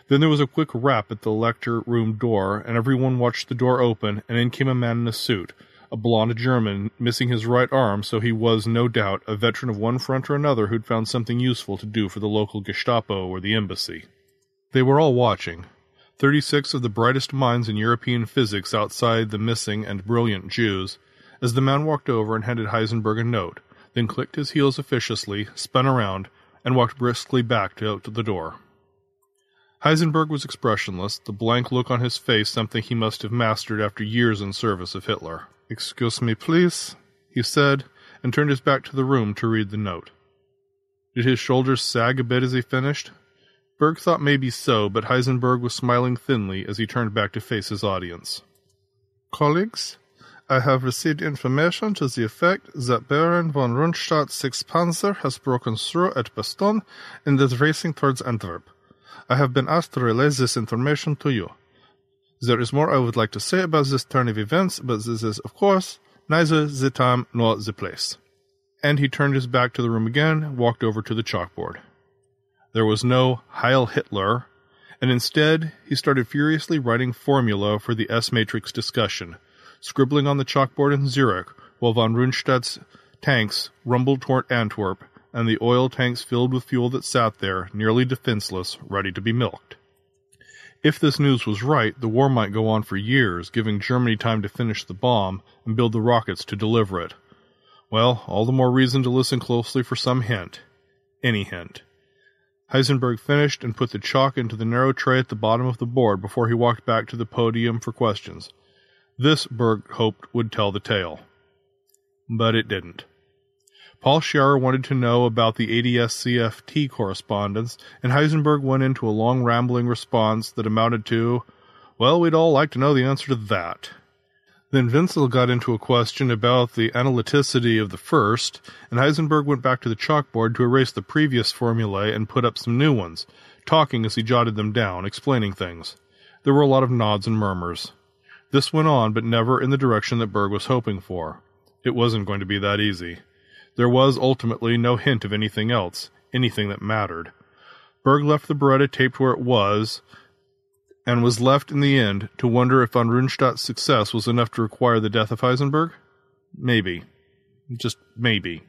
[SPEAKER 5] Then there was a quick rap at the lecture room door, and everyone watched the door open, and in came a man in a suit, a blond German missing his right arm, so he was, no doubt, a veteran of one front or another who'd found something useful to do for the local Gestapo or the embassy. They were all watching. Thirty six of the brightest minds in European physics outside the missing and brilliant Jews, as the man walked over and handed Heisenberg a note, then clicked his heels officiously, spun around, and walked briskly back to, to the door. Heisenberg was expressionless, the blank look on his face something he must have mastered after years in service of Hitler. Excuse me, please, he said, and turned his back to the room to read the note. Did his shoulders sag a bit as he finished? Berg thought maybe so, but Heisenberg was smiling thinly as he turned back to face his audience. Colleagues, I have received information to the effect that Baron von Rundstedt's Sixth Panzer has broken through at Bastogne and is racing towards Antwerp. I have been asked to relay this information to you. There is more I would like to say about this turn of events, but this is, of course, neither the time nor the place. And he turned his back to the room again, walked over to the chalkboard. There was no Heil Hitler, and instead he started furiously writing formula for the S matrix discussion, scribbling on the chalkboard in Zurich while von Rundstedt's tanks rumbled toward Antwerp and the oil tanks filled with fuel that sat there, nearly defenseless, ready to be milked. If this news was right, the war might go on for years, giving Germany time to finish the bomb and build the rockets to deliver it. Well, all the more reason to listen closely for some hint. Any hint. Heisenberg finished and put the chalk into the narrow tray at the bottom of the board before he walked back to the podium for questions. This, Berg hoped, would tell the tale. But it didn't. Paul Scherrer wanted to know about the ADS-CFT correspondence, and Heisenberg went into a long rambling response that amounted to, well, we'd all like to know the answer to that. Then Wentzel got into a question about the analyticity of the first, and Heisenberg went back to the chalkboard to erase the previous formulae and put up some new ones, talking as he jotted them down, explaining things. There were a lot of nods and murmurs. This went on, but never in the direction that Berg was hoping for. It wasn't going to be that easy. There was ultimately no hint of anything else, anything that mattered. Berg left the Beretta taped where it was, and was left in the end to wonder if von Rundstedt's success was enough to require the death of Heisenberg? Maybe. Just maybe.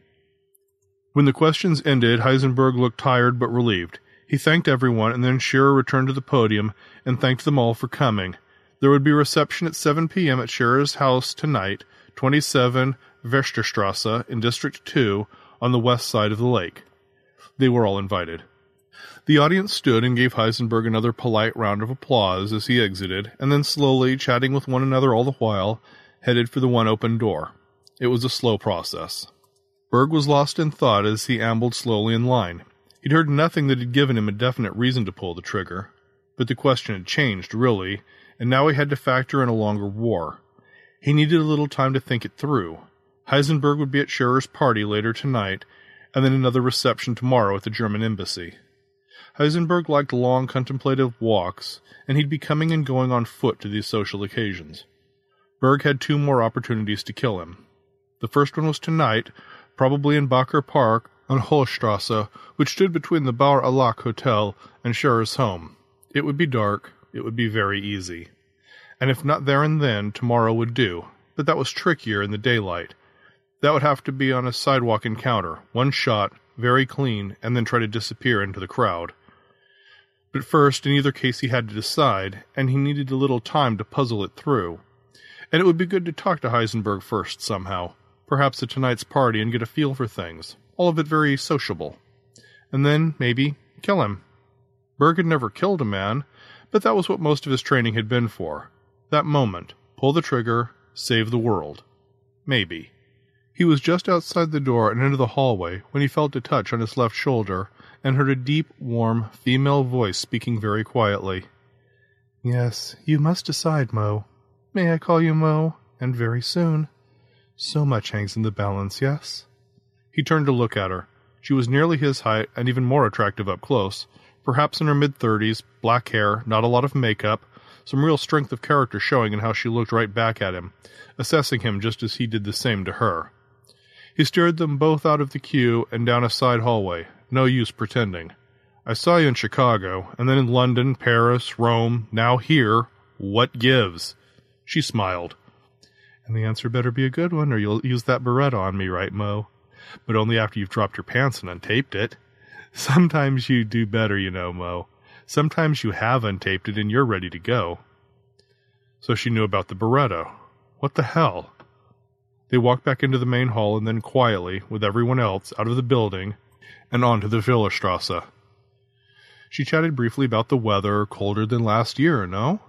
[SPEAKER 5] When the questions ended, Heisenberg looked tired but relieved. He thanked everyone, and then Scherrer returned to the podium and thanked them all for coming. There would be a reception at 7 p.m. at Scherrer's house tonight, 27 Westerstrasse in District 2 on the west side of the lake. They were all invited. The audience stood and gave Heisenberg another polite round of applause as he exited, and then slowly, chatting with one another all the while, headed for the one open door. It was a slow process. Berg was lost in thought as he ambled slowly in line. He'd heard nothing that had given him a definite reason to pull the trigger. But the question had changed, really, and now he had to factor in a longer war. He needed a little time to think it through. Heisenberg would be at Scherrer's party later tonight, and then another reception tomorrow at the German embassy. Heisenberg liked long contemplative walks, and he'd be coming and going on foot to these social occasions. Berg had two more opportunities to kill him. The first one was tonight, probably in Bacher Park on Hohlstrasse, which stood between the Baur au Lac Hotel and Scherrer's home. It would be dark. It would be very easy. And if not there and then, tomorrow would do. But that was trickier in the daylight, that would have to be on a sidewalk encounter, one shot, very clean, and then try to disappear into the crowd. But first, in either case, he had to decide, and he needed a little time to puzzle it through. And it would be good to talk to Heisenberg first, somehow, perhaps at tonight's party, and get a feel for things. All of it very sociable. And then, maybe, kill him. Berg had never killed a man, but that was what most of his training had been for. That moment. Pull the trigger, save the world. Maybe. He was just outside the door and into the hallway when he felt a touch on his left shoulder and heard a deep, warm, female voice speaking very quietly. Yes, you must decide, Moe. May I call you Moe? And very soon. So much hangs in the balance, yes? He turned to look at her. She was nearly his height and even more attractive up close, perhaps in her mid thirties, black hair, not a lot of makeup, some real strength of character showing in how she looked right back at him, assessing him just as he did the same to her. He steered them both out of the queue and down a side hallway. No use pretending. I saw you in Chicago, and then in London, Paris, Rome, now here. What gives? She smiled. And the answer better be a good one, or you'll use that Beretta on me, right, Moe? But only after you've dropped your pants and untaped it. Sometimes you do better, you know, Moe. Sometimes you have untaped it and you're ready to go. So she knew about the Beretta. What the hell? They walked back into the main hall and then quietly, with everyone else, out of the building and on to the Villerstrasse. She chatted briefly about the weather, colder than last year, no?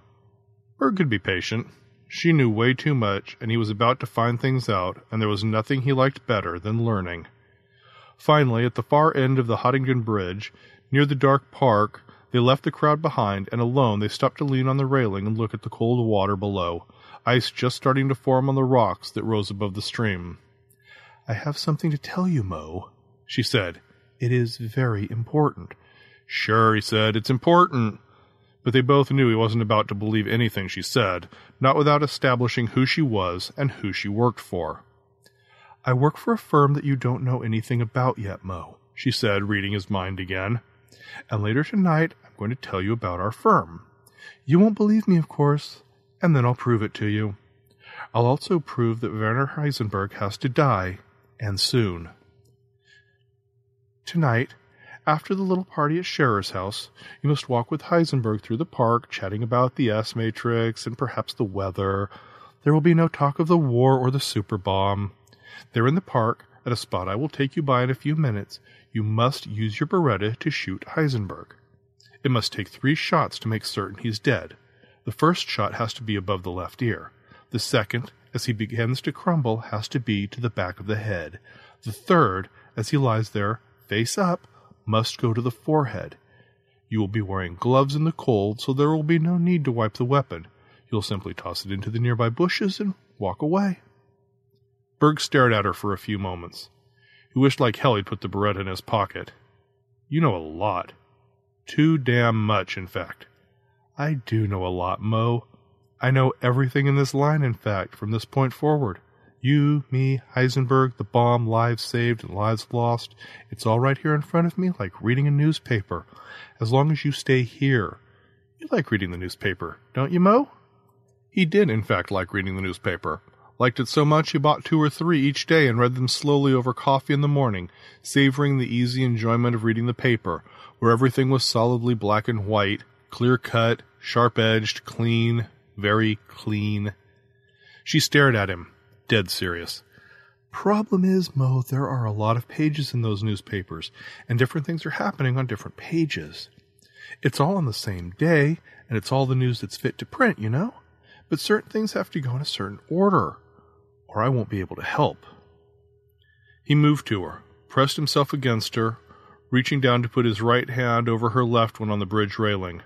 [SPEAKER 5] Berg could be patient. She knew way too much, and he was about to find things out, and there was nothing he liked better than learning. Finally, at the far end of the Hattingen Bridge, near the dark park, they left the crowd behind, and alone they stopped to lean on the railing and look at the cold water below, ice just starting to form on the rocks that rose above the stream. I have something to tell you, Moe, she said. It is very important. Sure, he said, it's important but they both knew he wasn't about to believe anything she said, not without establishing who she was and who she worked for. I work for a firm that you don't know anything about yet, Moe, she said, reading his mind again. And later tonight, I'm going to tell you about our firm. You won't believe me, of course, and then I'll prove it to you. I'll also prove that Werner Heisenberg has to die, and soon. Tonight, after the little party at Scherrer's house, you must walk with Heisenberg through the park, chatting about the S matrix and perhaps the weather. There will be no talk of the war or the super bomb. There in the park, at a spot I will take you by in a few minutes, you must use your Beretta to shoot Heisenberg. It must take three shots to make certain he's dead. The first shot has to be above the left ear. The second, as he begins to crumble, has to be to the back of the head. The third, as he lies there, face up, must go to the forehead. You will be wearing gloves in the cold, so there will be no need to wipe the weapon. You'll simply toss it into the nearby bushes and walk away. Berg stared at her for a few moments. He wished like hell he'd put the Beretta in his pocket. You know a lot. Too damn much, in fact. I do know a lot, Moe. I know everything in this line, in fact, from this point forward. You, me, Heisenberg, the bomb, lives saved and lives lost. It's all right here in front of me, like reading a newspaper. As long as you stay here. You like reading the newspaper, don't you, Moe? He did, in fact, like reading the newspaper. Liked it so much he bought two or three each day and read them slowly over coffee in the morning, savoring the easy enjoyment of reading the paper, where everything was solidly black and white, clear cut, sharp edged, clean, very clean. She stared at him, dead serious. Problem is, Moe, there are a lot of pages in those newspapers, and different things are happening on different pages. It's all on the same day, and it's all the news that's fit to print, you know? But certain things have to go in a certain order, or I won't be able to help. He moved to her, pressed himself against her, reaching down to put his right hand over her left one on the bridge railing.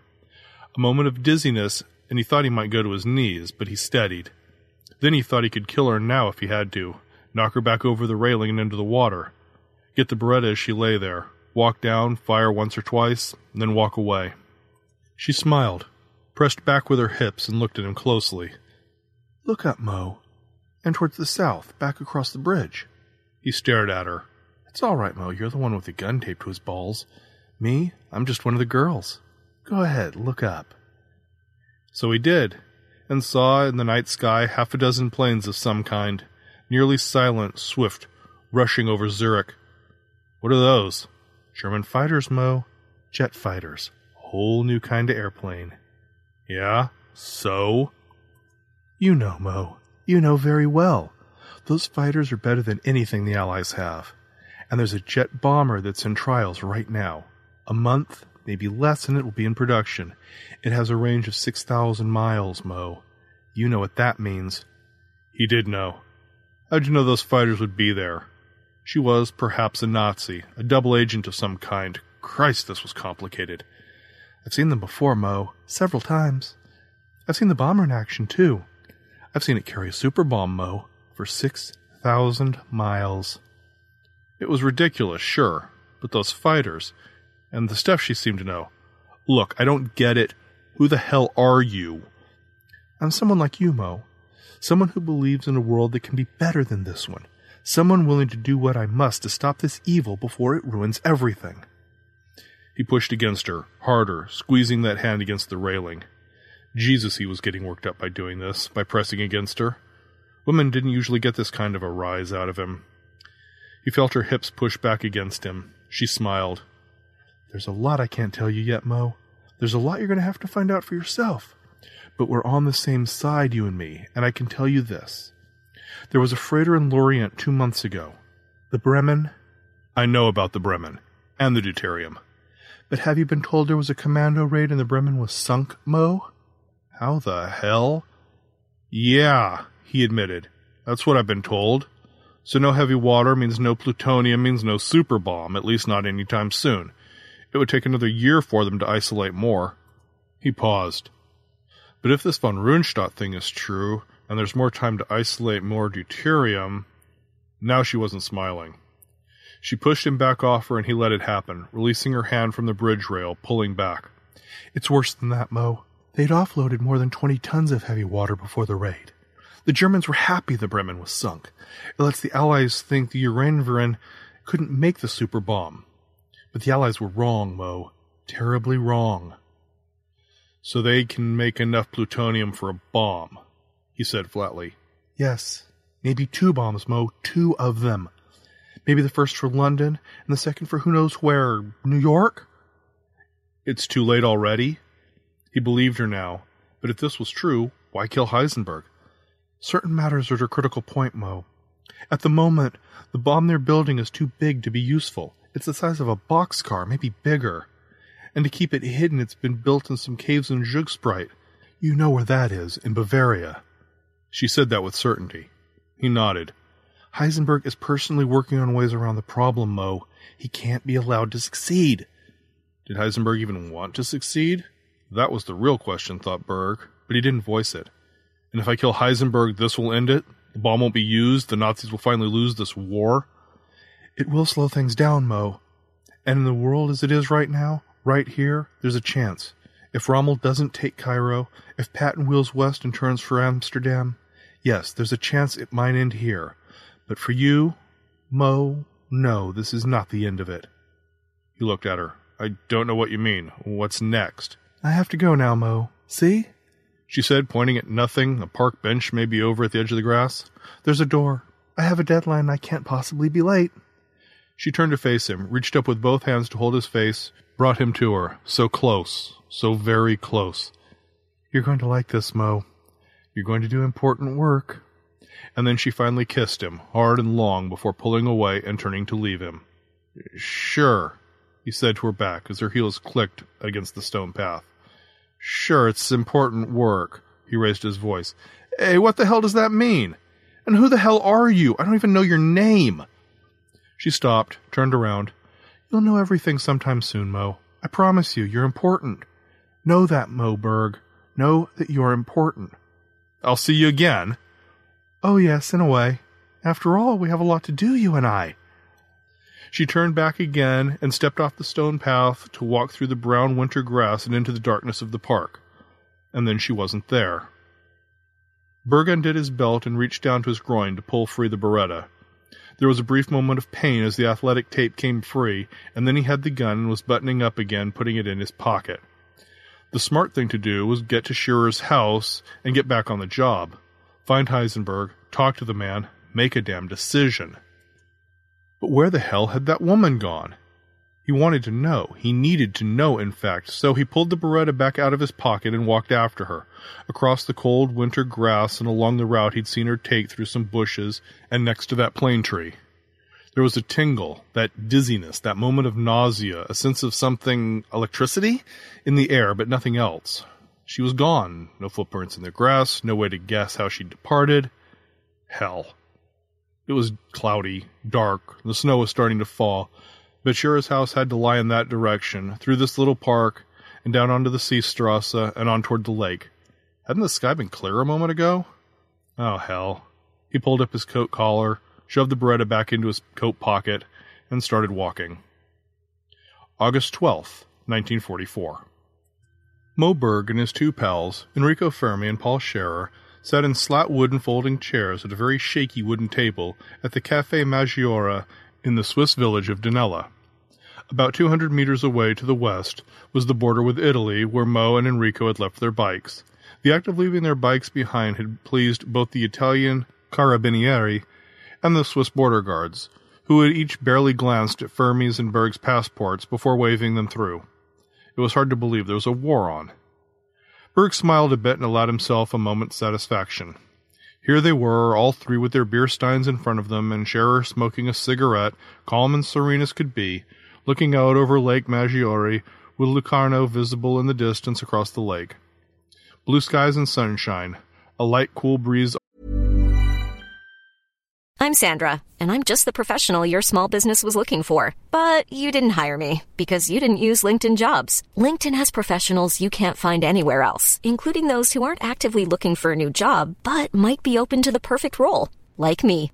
[SPEAKER 5] A moment of dizziness, and he thought he might go to his knees, but he steadied. Then he thought he could kill her now if he had to, knock her back over the railing and into the water, get the Beretta as she lay there, walk down, fire once or twice, and then walk away. She smiled, pressed back with her hips, and looked at him closely. Look up, Moe, and towards the south, back across the bridge. He stared at her. It's all right, Moe. You're the one with the gun taped to his balls. Me, I'm just one of the girls. Go ahead, look up. So he did, and saw in the night sky half a dozen planes of some kind, nearly silent, swift, rushing over Zurich. What are those? German fighters, Moe. Jet fighters. Whole new kind of airplane. Yeah? So? You know, Moe. You know very well. Those fighters are better than anything the Allies have. And there's a jet bomber that's in trials right now. A month, maybe less, and it will be in production. It has a range of 6,000 miles, Moe. You know what that means. He did know. How'd you know those fighters would be there? She was, perhaps, a Nazi, a double agent of some kind. Christ, this was complicated. I've seen them before, Moe. Several times. I've seen the bomber in action, too. I've seen it carry a super bomb, Moe, for 6,000 miles. It was ridiculous, sure, but those fighters, and the stuff she seemed to know. Look, I don't get it. Who the hell are you? I'm someone like you, Moe. Someone who believes in a world that can be better than this one. Someone willing to do what I must to stop this evil before it ruins everything. He pushed against her, harder, squeezing that hand against the railing. Jesus, he was getting worked up by doing this, by pressing against her. Women didn't usually get this kind of a rise out of him. He felt her hips push back against him. She smiled. There's a lot I can't tell you yet, Moe. There's a lot you're going to have to find out for yourself. But we're on the same side, you and me, and I can tell you this. There was a freighter in Lorient two months ago. The Bremen? I know about the Bremen. And the deuterium. But have you been told there was a commando raid and the Bremen was sunk, Moe? How the hell? Yeah, he admitted. That's what I've been told. So no heavy water means no plutonium means no super bomb, at least not any time soon. It would take another year for them to isolate more. He paused. But if this von Rundstedt thing is true, and there's more time to isolate more deuterium. Now she wasn't smiling. She pushed him back off her and he let it happen, releasing her hand from the bridge rail, pulling back. It's worse than that, Moe. They'd offloaded more than 20 tons of heavy water before the raid. The Germans were happy the Bremen was sunk. It lets the Allies think the Uranverein couldn't make the super bomb. But the Allies were wrong, Moe. Terribly wrong. So they can make enough plutonium for a bomb, he said flatly. Yes, maybe two bombs, Moe. Two of them. Maybe the first for London and the second for who knows where. New York? It's too late already? He believed her now, but if this was true, why kill Heisenberg? Certain matters are at a critical point, Moe. At the moment, the bomb they're building is too big to be useful. It's the size of a boxcar, maybe bigger. And to keep it hidden, it's been built in some caves in Zugspitze. You know where that is, in Bavaria. She said that with certainty. He nodded. Heisenberg is personally working on ways around the problem, Moe. He can't be allowed to succeed. Did Heisenberg even want to succeed? That was the real question, thought Berg, but he didn't voice it. And if I kill Heisenberg, this will end it? The bomb won't be used? The Nazis will finally lose this war? It will slow things down, Moe. And in the world as it is right now, right here, there's a chance. If Rommel doesn't take Cairo, if Patton wheels west and turns for Amsterdam, yes, there's a chance it might end here. But for you, Moe, no, this is not the end of it. He looked at her. I don't know what you mean. What's next? I have to go now, Moe. See? She said, pointing at nothing, a park bench maybe over at the edge of the grass. There's a door. I have a deadline. I can't possibly be late. She turned to face him, reached up with both hands to hold his face, brought him to her, so close, so very close. You're going to like this, Moe. You're going to do important work. And then she finally kissed him, hard and long, before pulling away and turning to leave him. Sure, he said to her back as her heels clicked against the stone path. Sure, it's important work. He raised his voice. Hey, what the hell does that mean? And who the hell are you? I don't even know your name. She stopped, turned around. You'll know everything sometime soon, Moe. I promise you, you're important. Know that, Moe Berg. Know that you're important. I'll see you again. Oh, yes, in a way. After all, we have a lot to do, you and I. She turned back again and stepped off the stone path to walk through the brown winter grass and into the darkness of the park. And then she wasn't there. Berg undid his belt and reached down to his groin to pull free the Beretta. There was a brief moment of pain as the athletic tape came free, and then he had the gun and was buttoning up again, putting it in his pocket. The smart thing to do was get to Scherrer's house and get back on the job. Find Heisenberg, talk to the man, make a damn decision. But where the hell had that woman gone? He wanted to know. He needed to know, in fact, so he pulled the Beretta back out of his pocket and walked after her, across the cold winter grass and along the route he'd seen her take through some bushes and next to that plane tree. There was a tingle, that dizziness, that moment of nausea, a sense of something electricity in the air, but nothing else. She was gone. No footprints in the grass, no way to guess how she departed. Hell. It was cloudy, dark, the snow was starting to fall, but Scherrer's house had to lie in that direction, through this little park, and down onto the Seestrasse, and on toward the lake. Hadn't the sky been clear a moment ago? Oh, hell. He pulled up his coat collar, shoved the Beretta back into his coat pocket, and started walking. August 12th, 1944. Moe Berg and his two pals, Enrico Fermi and Paul Scherrer, sat in slat wooden folding chairs at a very shaky wooden table at the Cafe Maggiore in the Swiss village of Dirinella. About 200 meters away to the west was the border with Italy, where Moe and Enrico had left their bikes. The act of leaving their bikes behind had pleased both the Italian Carabinieri, and the Swiss border guards, who had each barely glanced at Fermi's and Berg's passports before waving them through. It was hard to believe there was a war on. Berg smiled a bit and allowed himself a moment's satisfaction. Here they were, all three with their beer steins in front of them, and Scherrer smoking a cigarette, calm and serene as could be, looking out over Lake Maggiore, with Locarno visible in the distance across the lake. Blue skies and sunshine, a light, cool breeze
[SPEAKER 6] I'm Sandra, and I'm just the professional your small business was looking for. But you didn't hire me because you didn't use LinkedIn jobs. LinkedIn has professionals you can't find anywhere else, including those who aren't actively looking for a new job but might be open to the perfect role, like me.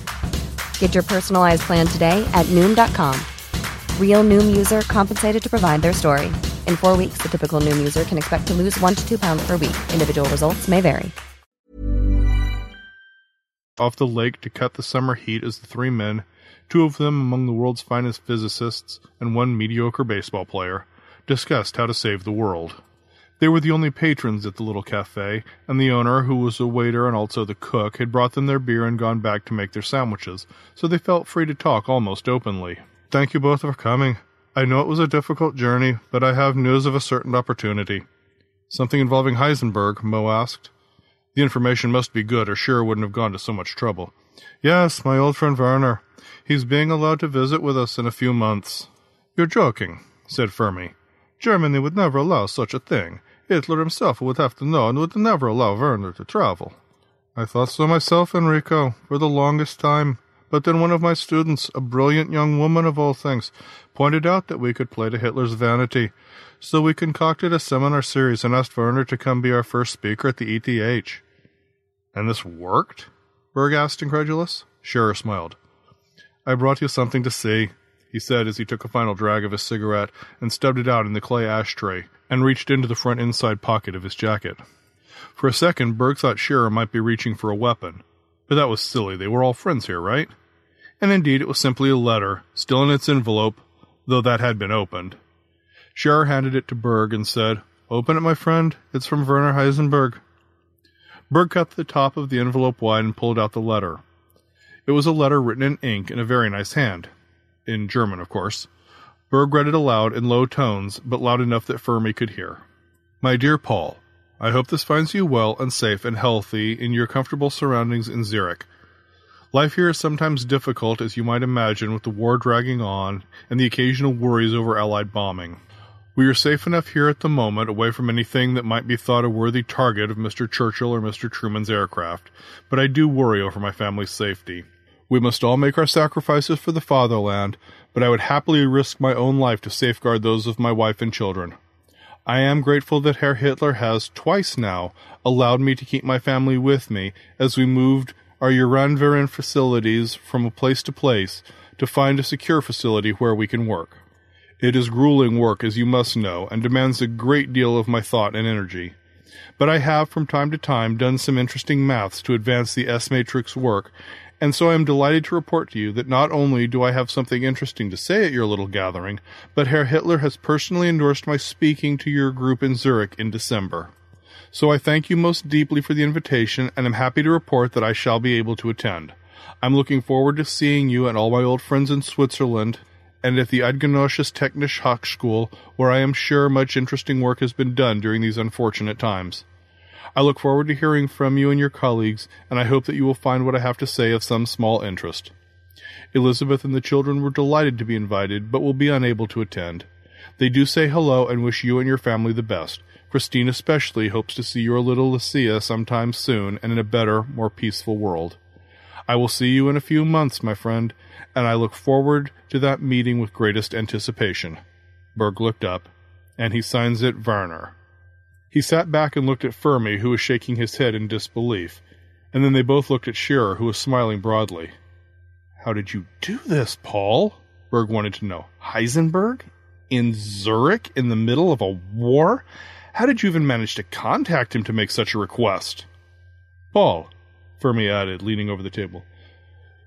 [SPEAKER 7] Get your personalized plan today at Noom.com. Real Noom user compensated to provide their story. In four weeks, the typical Noom user can expect to lose one to two pounds per week. Individual results may vary.
[SPEAKER 5] off the lake to cut the summer heat as the three men, two of them among the world's finest physicists and one mediocre baseball player, discussed how to save the world. They were the only patrons at the little cafe, and the owner, who was a waiter and also the cook, had brought them their beer and gone back to make their sandwiches, so they felt free to talk almost openly. Thank you both for coming. I know it was a difficult journey, but I have news of a certain opportunity. Something involving Heisenberg, Moe asked. The information must be good, or Scherrer wouldn't have gone to so much trouble. Yes, my old friend Werner. He's being allowed to visit with us in a few months. You're joking, said Fermi. Germany would never allow such a thing. Hitler himself would have to know and would never allow Werner to travel. I thought so myself, Enrico, for the longest time. But then one of my students, a brilliant young woman of all things, pointed out that we could play to Hitler's vanity. So we concocted a seminar series and asked Werner to come be our first speaker at the ETH. And this worked? Berg asked, incredulous. Scherrer smiled. I brought you something to see, he said as he took a final drag of his cigarette and stubbed it out in the clay ashtray and reached into the front inside pocket of his jacket. For a second, Berg thought Scherrer might be reaching for a weapon. But that was silly. They were all friends here, right? And indeed, it was simply a letter, still in its envelope, though that had been opened. Scherrer handed it to Berg and said, Open it, my friend. It's from Werner Heisenberg. Berg cut the top of the envelope wide and pulled out the letter. It was a letter written in ink in a very nice hand. In German, of course. Berg read it aloud in low tones, but loud enough that Fermi could hear. My dear Paul, I hope this finds you well and safe and healthy in your comfortable surroundings in Zurich. Life here is sometimes difficult, as you might imagine, with the war dragging on and the occasional worries over Allied bombing. We are safe enough here at the moment, away from anything that might be thought a worthy target of Mr. Churchill or Mr. Truman's aircraft, but I do worry over my family's safety. We must all make our sacrifices for the fatherland, but I would happily risk my own life to safeguard those of my wife and children. I am grateful that Herr Hitler has, twice now, allowed me to keep my family with me as we moved our Uranverein facilities from place to place to find a secure facility where we can work. It is grueling work, as you must know, and demands a great deal of my thought and energy. But I have from time to time done some interesting maths to advance the S matrix work, and so I am delighted to report to you that not only do I have something interesting to say at your little gathering, but Herr Hitler has personally endorsed my speaking to your group in Zurich in December. So I thank you most deeply for the invitation and am happy to report that I shall be able to attend. I'm looking forward to seeing you and all my old friends in Switzerland and at the Eidgenössische Technische Hochschule, where I am sure much interesting work has been done during these unfortunate times. I look forward to hearing from you and your colleagues, and I hope that you will find what I have to say of some small interest. Elizabeth and the children were delighted to be invited, but will be unable to attend. They do say hello and wish you and your family the best. Christine especially hopes to see your little Lucia sometime soon and in a better, more peaceful world. I will see you in a few months, my friend, and I look forward to that meeting with greatest anticipation. Berg looked up, and he signs it Werner. He sat back and looked at Fermi, who was shaking his head in disbelief, and then they both looked at Scherrer, who was smiling broadly. How did you do this, Paul? Berg wanted to know. Heisenberg? In Zurich, in the middle of a war? How did you even manage to contact him to make such a request? Paul, Fermi added, leaning over the table,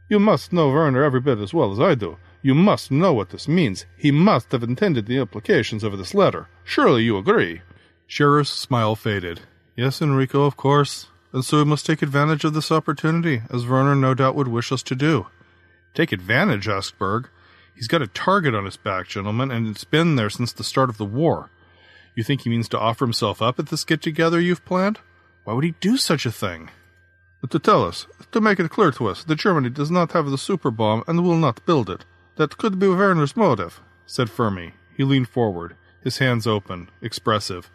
[SPEAKER 5] you must know Werner every bit as well as I do. You must know what this means. He must have intended the implications of this letter. Surely you agree. Scherrer's smile faded. Yes, Enrico, of course. And so we must take advantage of this opportunity, as Werner no doubt would wish us to do. Take advantage? asked Berg. He's got a target on his back, gentlemen, and it's been there since the start of the war. You think he means to offer himself up at this get together you've planned? Why would he do such a thing? To tell us, to make it clear to us that Germany does not have the super bomb and will not build it. That could be Werner's motive, said Fermi. He leaned forward, his hands open, expressive.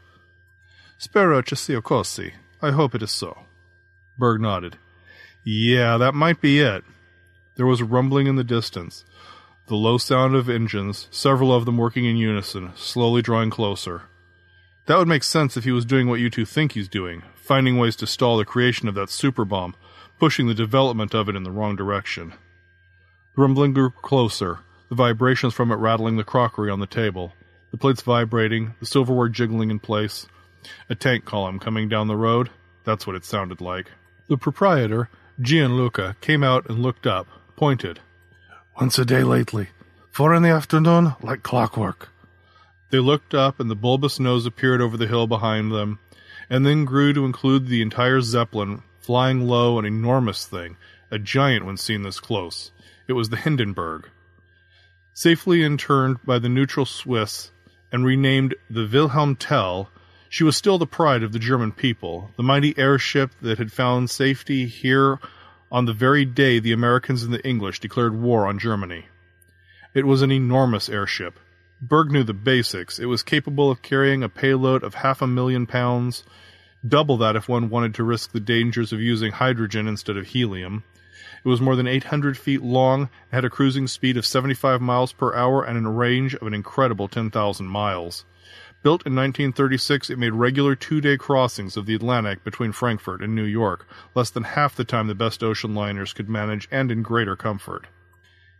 [SPEAKER 5] Spero ci sia così. I hope it is so. Berg nodded. Yeah, that might be it. There was a rumbling in the distance, the low sound of engines, several of them working in unison, slowly drawing closer. That would make sense if he was doing what you two think he's doing, finding ways to stall the creation of that super bomb, pushing the development of it in the wrong direction. The rumbling grew closer, the vibrations from it rattling the crockery on the table, the plates vibrating, the silverware jiggling in place. A tank column coming down the road? That's what it sounded like. The proprietor, Gianluca, came out and looked up, pointed.
[SPEAKER 8] Once a day lately. Four in the afternoon, like clockwork.
[SPEAKER 5] They looked up, and the bulbous nose appeared over the hill behind them, and then grew to include the entire Zeppelin, flying low, an enormous thing, a giant when seen this close. It was the Hindenburg. Safely interned by the neutral Swiss and renamed the Wilhelm Tell, she was still the pride of the German people, the mighty airship that had found safety here on the very day the Americans and the English declared war on Germany. It was an enormous airship, Berg knew the basics. It was capable of carrying a payload of half a million pounds, double that if one wanted to risk the dangers of using hydrogen instead of helium. It was more than 800 feet long, had a cruising speed of 75 miles per hour, and a range of an incredible 10,000 miles. Built in 1936, it made regular two day crossings of the Atlantic between Frankfurt and New York, less than half the time the best ocean liners could manage, and in greater comfort.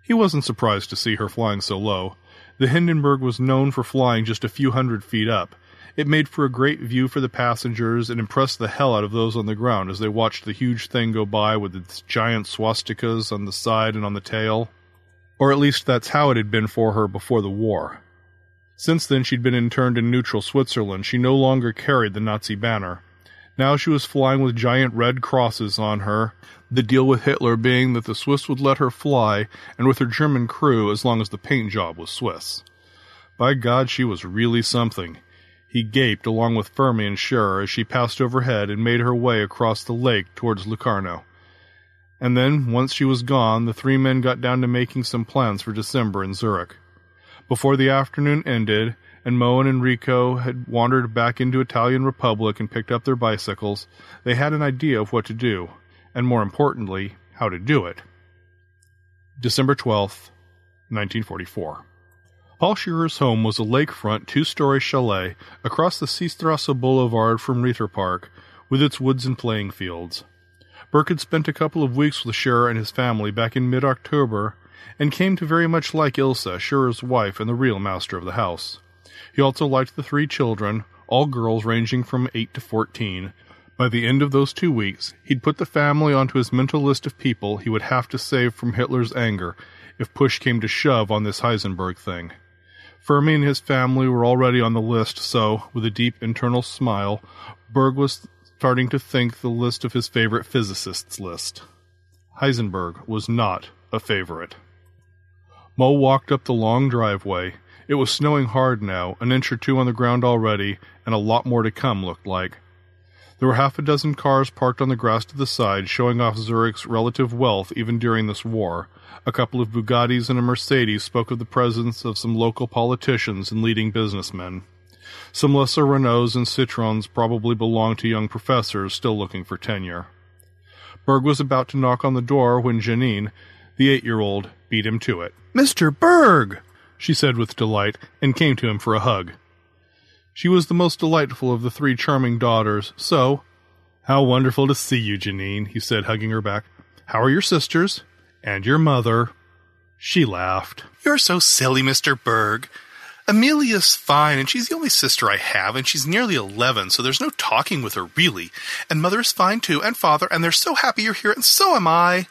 [SPEAKER 5] He wasn't surprised to see her flying so low. The Hindenburg was known for flying just a few hundred feet up. It made for a great view for the passengers and impressed the hell out of those on the ground as they watched the huge thing go by with its giant swastikas on the side and on the tail. Or at least that's how it had been for her before the war. Since then she'd been interned in neutral Switzerland. She no longer carried the Nazi banner. Now she was flying with giant red crosses on her, the deal with Hitler being that the Swiss would let her fly, and with her German crew as long as the paint job was Swiss. By God, she was really something. He gaped along with Fermi and Scherrer as she passed overhead and made her way across the lake towards Locarno. And then, once she was gone, the three men got down to making some plans for December in Zurich. Before the afternoon ended, and Moe and Enrico had wandered back into Italian Republic and picked up their bicycles, they had an idea of what to do, and more importantly, how to do it. December 12th, 1944. Paul Scherrer's home was a lakefront two story chalet across the Seestrasse Boulevard from Ritter Park, with its woods and playing fields. Berg had spent a couple of weeks with Scherrer and his family back in mid October and came to very much like Ilsa, Scherrer's wife and the real master of the house. He also liked the three children, all girls ranging from 8 to 14. By the end of those two weeks, he'd put the family onto his mental list of people he would have to save from Hitler's anger if push came to shove on this Heisenberg thing. Fermi and his family were already on the list, so, with a deep internal smile, Berg was starting to think the list of his favorite physicists list. Heisenberg was not a favorite. Moe walked up the long driveway. It was snowing hard now, an inch or two on the ground already, and a lot more to come, looked like. There were half a dozen cars parked on the grass to the side, showing off Zurich's relative wealth even during this war. A couple of Bugattis and a Mercedes spoke of the presence of some local politicians and leading businessmen. Some lesser Renaults and Citroens probably belonged to young professors still looking for tenure. Berg was about to knock on the door when Janine, the eight year old, beat him to it. Mr. Berg! she said with delight, and came to him for a hug. She was the most delightful of the three charming daughters, so. How wonderful to see you, Janine, he said, hugging her back. How are your sisters? And your mother? She laughed.
[SPEAKER 9] You're so silly, Mr. Berg. Amelia's fine, and she's the only sister I have, and she's nearly 11, so there's no talking with her, really. And mother's fine, too, and father, and they're so happy you're here, and so am I.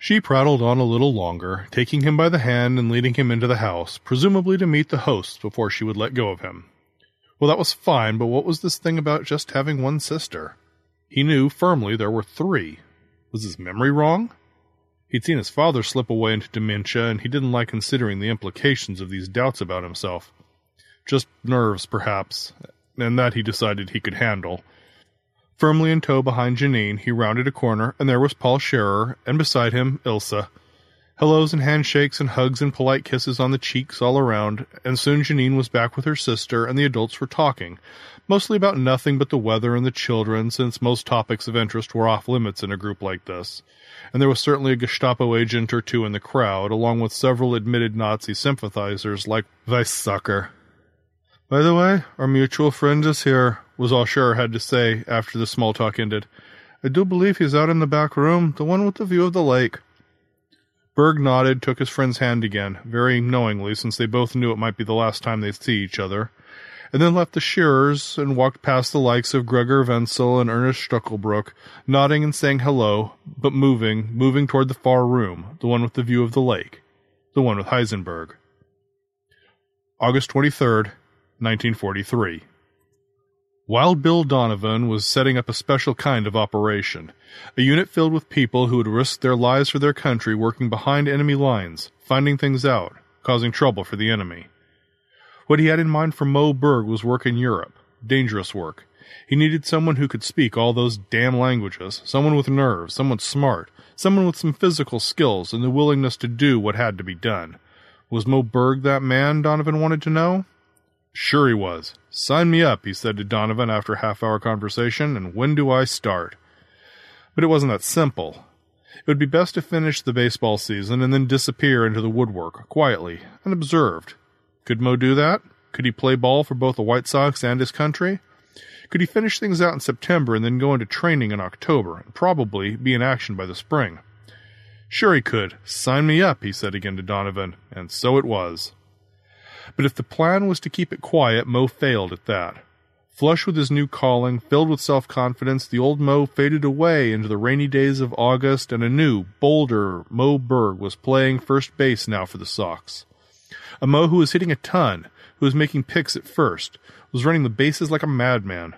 [SPEAKER 5] She prattled on a little longer, taking him by the hand and leading him into the house, presumably to meet the hosts before she would let go of him. Well, that was fine, but what was this thing about just having one sister? He knew firmly there were three. Was his memory wrong? He'd seen his father slip away into dementia, and he didn't like considering the implications of these doubts about himself. Just nerves, perhaps, and that he decided he could handle. Firmly in tow behind Janine, he rounded a corner, and there was Paul Scherrer, and beside him, Ilsa. Hellos and handshakes and hugs and polite kisses on the cheeks all around, and soon Janine was back with her sister, and the adults were talking, mostly about nothing but the weather and the children, since most topics of interest were off limits in a group like this. And there was certainly a Gestapo agent or two in the crowd, along with several admitted Nazi sympathizers like Weizsäcker. By the way, our mutual friend is here, was all Scherrer had to say after the small talk ended. I do believe he's out in the back room, the one with the view of the lake. Berg nodded, took his friend's hand again, very knowingly, since they both knew it might be the last time they'd see each other, and then left the Scherrers and walked past the likes of Gregor Wentzel and Ernst Stueckelberg, nodding and saying hello, but moving, moving toward the far room, the one with the view of the lake, the one with Heisenberg. August 23rd, 1943. Wild Bill Donovan was setting up a special kind of operation, a unit filled with people who would risk their lives for their country working behind enemy lines, finding things out, causing trouble for the enemy. What he had in mind for Moe Berg was work in Europe, dangerous work. He needed someone who could speak all those damn languages, someone with nerves, someone smart, someone with some physical skills and the willingness to do what had to be done. Was Moe Berg that man, Donovan wanted to know? Sure he was. Sign me up, he said to Donovan after a half hour conversation, and when do I start? But it wasn't that simple. It would be best to finish the baseball season and then disappear into the woodwork, quietly, unobserved. Could Moe do that? Could he play ball for both the White Sox and his country? Could he finish things out in September and then go into training in October, and probably be in action by the spring? Sure he could. Sign me up, he said again to Donovan, and so it was. But if the plan was to keep it quiet, Moe failed at that. Flush with his new calling, filled with self confidence, the old Moe faded away into the rainy days of August, and a new, bolder Moe Berg was playing first base now for the Sox. A Moe who was hitting a ton, who was making picks at first, was running the bases like a madman.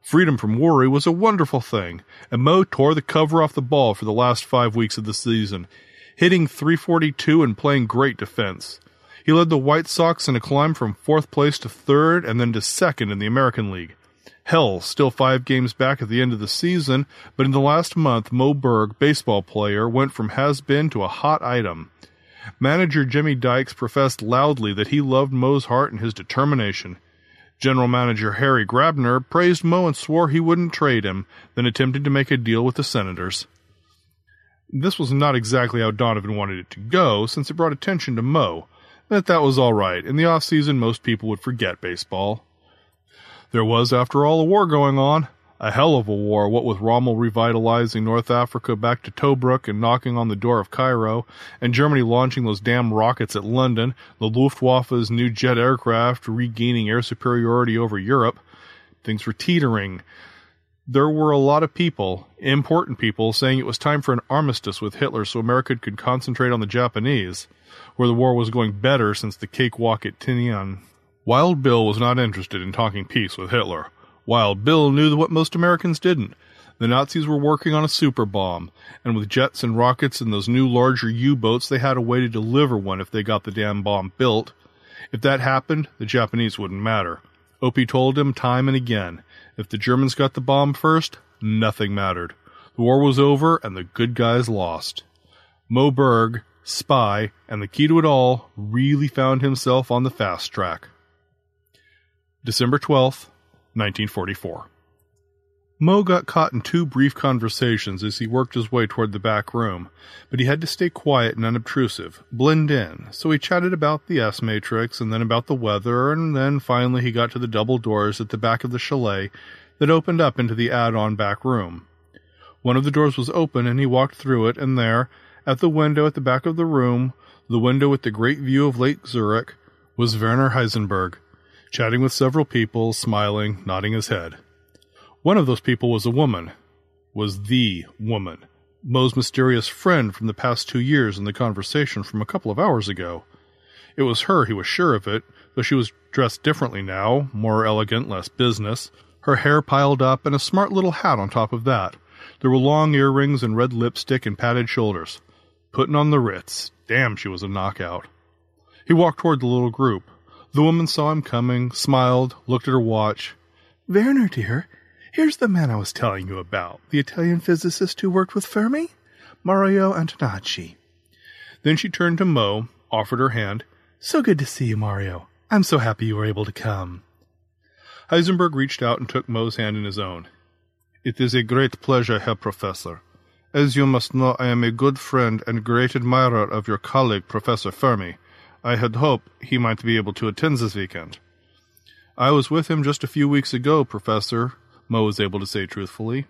[SPEAKER 5] Freedom from worry was a wonderful thing, and Moe tore the cover off the ball for the last five weeks of the season, hitting 342 and playing great defense. He led the White Sox in a climb from fourth place to third and then to second in the American League. Hell, still five games back at the end of the season, but in the last month, Moe Berg, baseball player, went from has been to a hot item. Manager Jimmy Dykes professed loudly that he loved Moe's heart and his determination. General Manager Harry Grabiner praised Moe and swore he wouldn't trade him, then attempted to make a deal with the Senators. This was not exactly how Donovan wanted it to go, since it brought attention to Moe, that that was all right. In the off season, most people would forget baseball. There was, after all, a war going on. A hell of a war, what with Rommel revitalizing North Africa back to Tobruk and knocking on the door of Cairo, and Germany launching those damn rockets at London, the Luftwaffe's new jet aircraft regaining air superiority over Europe. Things were teetering. There were a lot of people, important people, saying it was time for an armistice with Hitler so America could concentrate on the Japanese where the war was going better since the cakewalk at Tinian. Wild Bill was not interested in talking peace with Hitler. Wild Bill knew what most Americans didn't The Nazis were working on a super bomb, and with jets and rockets and those new larger U-boats, they had a way to deliver one if they got the damn bomb built. If that happened, the Japanese wouldn't matter. Oppie told him time and again, if the Germans got the bomb first, nothing mattered. The war was over and the good guys lost. Moe Berg, spy, and the key to it all, really found himself on the fast track. December 12th, 1944. Moe got caught in two brief conversations as he worked his way toward the back room, but he had to stay quiet and unobtrusive, blend in, so he chatted about the S matrix and then about the weather, and then finally he got to the double doors at the back of the chalet that opened up into the add on back room. One of the doors was open and he walked through it, and there, at the window at the back of the room, the window with the great view of Lake Zurich, was Werner Heisenberg, chatting with several people, smiling, nodding his head. One of those people was a woman, was the woman, Moe's mysterious friend from the past two years in the conversation from a couple of hours ago. It was her, he was sure of it, though she was dressed differently now, more elegant, less business, her hair piled up, and a smart little hat on top of that. There were long earrings and red lipstick and padded shoulders. Putting on the Ritz. Damn, she was a knockout. He walked toward the little group. The woman saw him coming, smiled, looked at her watch.
[SPEAKER 8] Werner, dear, Here's the man I was telling you about, the Italian physicist who worked with Fermi, Mario Antonacci.
[SPEAKER 5] Then she turned to Moe, offered her hand.
[SPEAKER 8] So good to see you, Mario. I'm so happy you were able to come.
[SPEAKER 5] Heisenberg reached out and took Moe's hand in his own.
[SPEAKER 8] It is a great pleasure, Herr Professor. As you must know, I am a good friend and great admirer of your colleague, Professor Fermi. I had hoped he might be able to attend this weekend.
[SPEAKER 5] I was with him just a few weeks ago, Professor, Moe was able to say truthfully.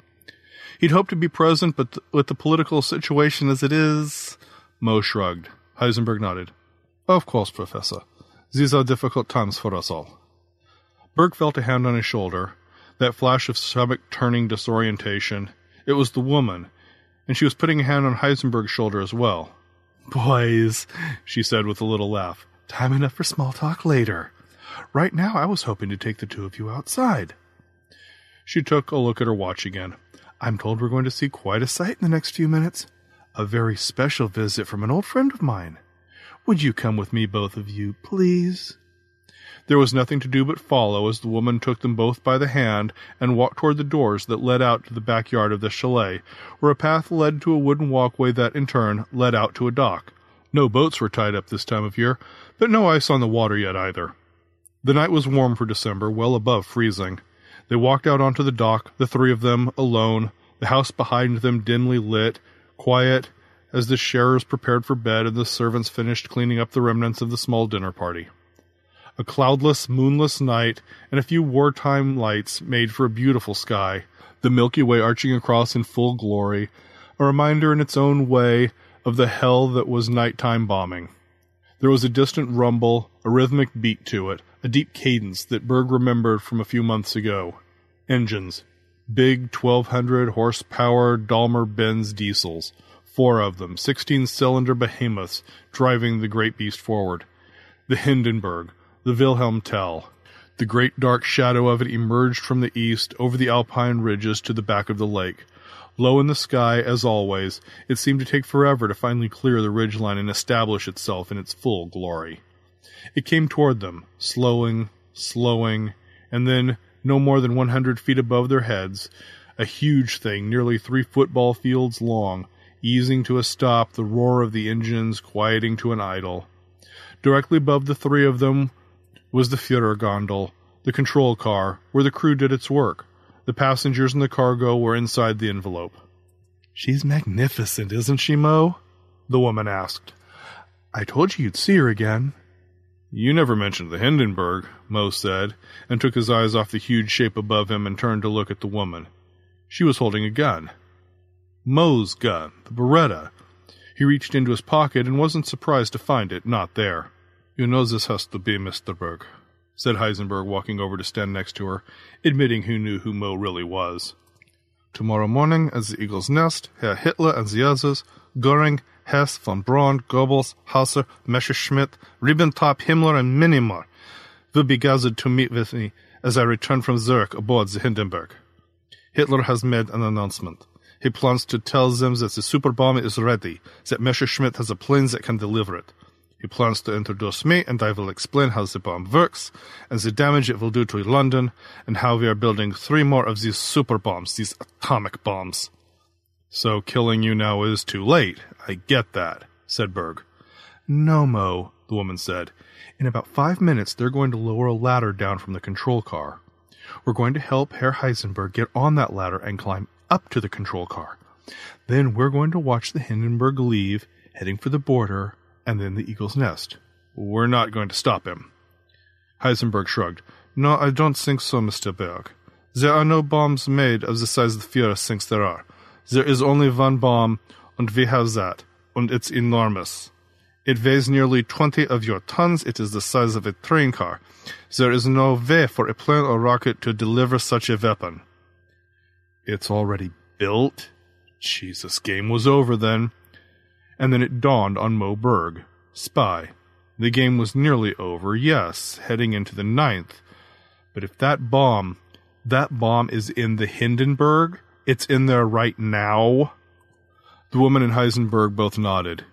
[SPEAKER 5] He'd hoped to be present, but th- with the political situation as it is. Moe shrugged. Heisenberg nodded.
[SPEAKER 8] Of course, Professor. These are difficult times for us all.
[SPEAKER 5] Berg felt a hand on his shoulder. That flash of stomach turning disorientation. It was the woman, and she was putting a hand on Heisenberg's shoulder as well.
[SPEAKER 8] Boys, she said with a little laugh. Time enough for small talk later. Right now, I was hoping to take the two of you outside.
[SPEAKER 5] She took a look at her watch again.
[SPEAKER 8] I'm told we're going to see quite a sight in the next few minutes. A very special visit from an old friend of mine. Would you come with me, both of you, please?
[SPEAKER 5] There was nothing to do but follow as the woman took them both by the hand and walked toward the doors that led out to the backyard of the chalet, where a path led to a wooden walkway that, in turn, led out to a dock. No boats were tied up this time of year, but no ice on the water yet either. The night was warm for December, well above freezing. They walked out onto the dock, the three of them, alone, the house behind them dimly lit, quiet, as the Scherrers prepared for bed and the servants finished cleaning up the remnants of the small dinner party. A cloudless, moonless night and a few wartime lights made for a beautiful sky, the Milky Way arching across in full glory, a reminder in its own way of the hell that was nighttime bombing. There was a distant rumble, a rhythmic beat to it, a deep cadence that Berg remembered from a few months ago. Engines. Big 1200 horsepower Daimler Benz diesels. Four of them, 16 cylinder behemoths, driving the great beast forward. The Hindenburg, the Wilhelm Tell. The great dark shadow of it emerged from the east over the alpine ridges to the back of the lake. Low in the sky, as always, it seemed to take forever to finally clear the ridgeline and establish itself in its full glory. It came toward them, slowing, slowing, and then, no more than one hundred feet above their heads, a huge thing nearly three football fields long, easing to a stop, the roar of the engines quieting to an idle. Directly above the three of them was the Führer gondol, the control car, where the crew did its work. The passengers and the cargo were inside the envelope.
[SPEAKER 8] She's magnificent, isn't she, Moe? The woman asked. I told you you'd see her again.
[SPEAKER 5] You never mentioned the Hindenburg, Moe said, and took his eyes off the huge shape above him and turned to look at the woman. She was holding a gun. Moe's gun, the Beretta. He reached into his pocket and wasn't surprised to find it not there.
[SPEAKER 8] You know this has to be Mr. Berg, said Heisenberg, walking over to stand next to her, admitting he knew who Moe really was. Tomorrow morning, at the Eagle's Nest, Herr Hitler and the others, Goering, Hess, von Braun, Goebbels, Hauser, Messerschmitt, Ribbentrop, Himmler, and many more will be gathered to meet with me as I return from Zurich aboard the Hindenburg.
[SPEAKER 5] Hitler has made an announcement. He plans to tell them that the super bomb is ready, that Messerschmitt has a plane that can deliver it. He plans to introduce me, and I will explain how the bomb works, and the damage it will do to London, and how we are building three more of these super bombs, these atomic bombs. So killing you now is too late. I get that, said Berg. No, Moe, the woman said. In about five minutes, they're going to lower a ladder down from the control car. We're going to help Herr Heisenberg get on that ladder and climb up to the control car. Then we're going to watch the Hindenburg leave, heading for the border, and then the eagle's nest. We're not going to stop him. Heisenberg shrugged. No, I don't think so, Mr. Berg. There are no bombs made of the size the Fuhrer thinks there are. There is only one bomb, and we have that, and it's enormous. It weighs nearly 20 of your tons. It is the size of a train car. There is no way for a plane or rocket to deliver such a weapon. It's already built? Jesus, game was over then. And then it dawned on Moe Berg. Spy. The game was nearly over, yes, heading into the ninth. But if that bomb, that bomb is in the Hindenburg, it's in there right now. The woman and Heisenberg both nodded.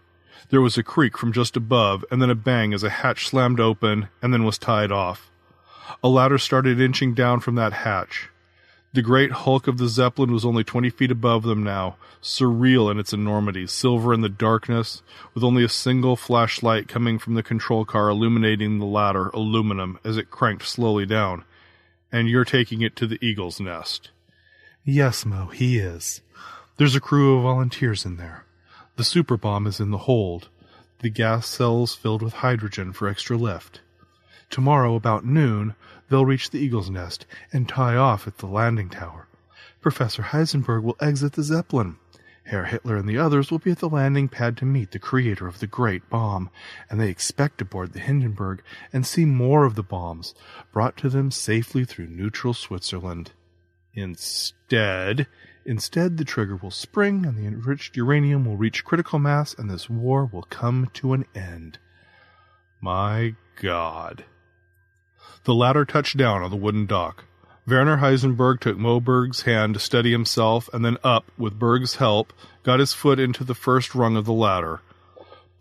[SPEAKER 5] There was a creak from just above, and then a bang as a hatch slammed open and then was tied off. A ladder started inching down from that hatch. The great hulk of the Zeppelin was only twenty feet above them now, surreal in its enormity, silver in the darkness, with only a single flashlight coming from the control car illuminating the ladder aluminum as it cranked slowly down. And you're taking it to the eagle's nest. Yes, Moe, he is. There's a crew of volunteers in there. The super bomb is in the hold, the gas cells filled with hydrogen for extra lift. Tomorrow, about noon, they'll reach the eagle's nest and tie off at the landing tower. Professor Heisenberg will exit the Zeppelin. Herr Hitler and the others will be at the landing pad to meet the creator of the great bomb, and they expect to board the Hindenburg and see more of the bombs brought to them safely through neutral Switzerland. Instead, instead the trigger will spring and the enriched uranium will reach critical mass and this war will come to an end. My God. The latter touched down on the wooden dock. Werner Heisenberg took Moe Berg's hand to steady himself, and then up, with Berg's help, got his foot into the first rung of the ladder.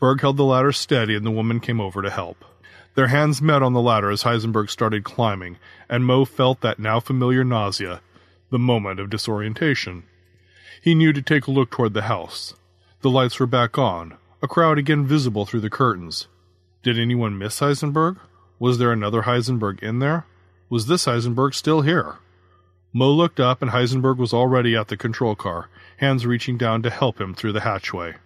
[SPEAKER 5] Berg held the ladder steady, and the woman came over to help. Their hands met on the ladder as Heisenberg started climbing, and Moe felt that now familiar nausea, the moment of disorientation. He knew to take a look toward the house. The lights were back on, a crowd again visible through the curtains. Did anyone miss Heisenberg? Was there another Heisenberg in there? Was this Heisenberg still here? Moe looked up and Heisenberg was already at the control car, hands reaching down to help him through the hatchway.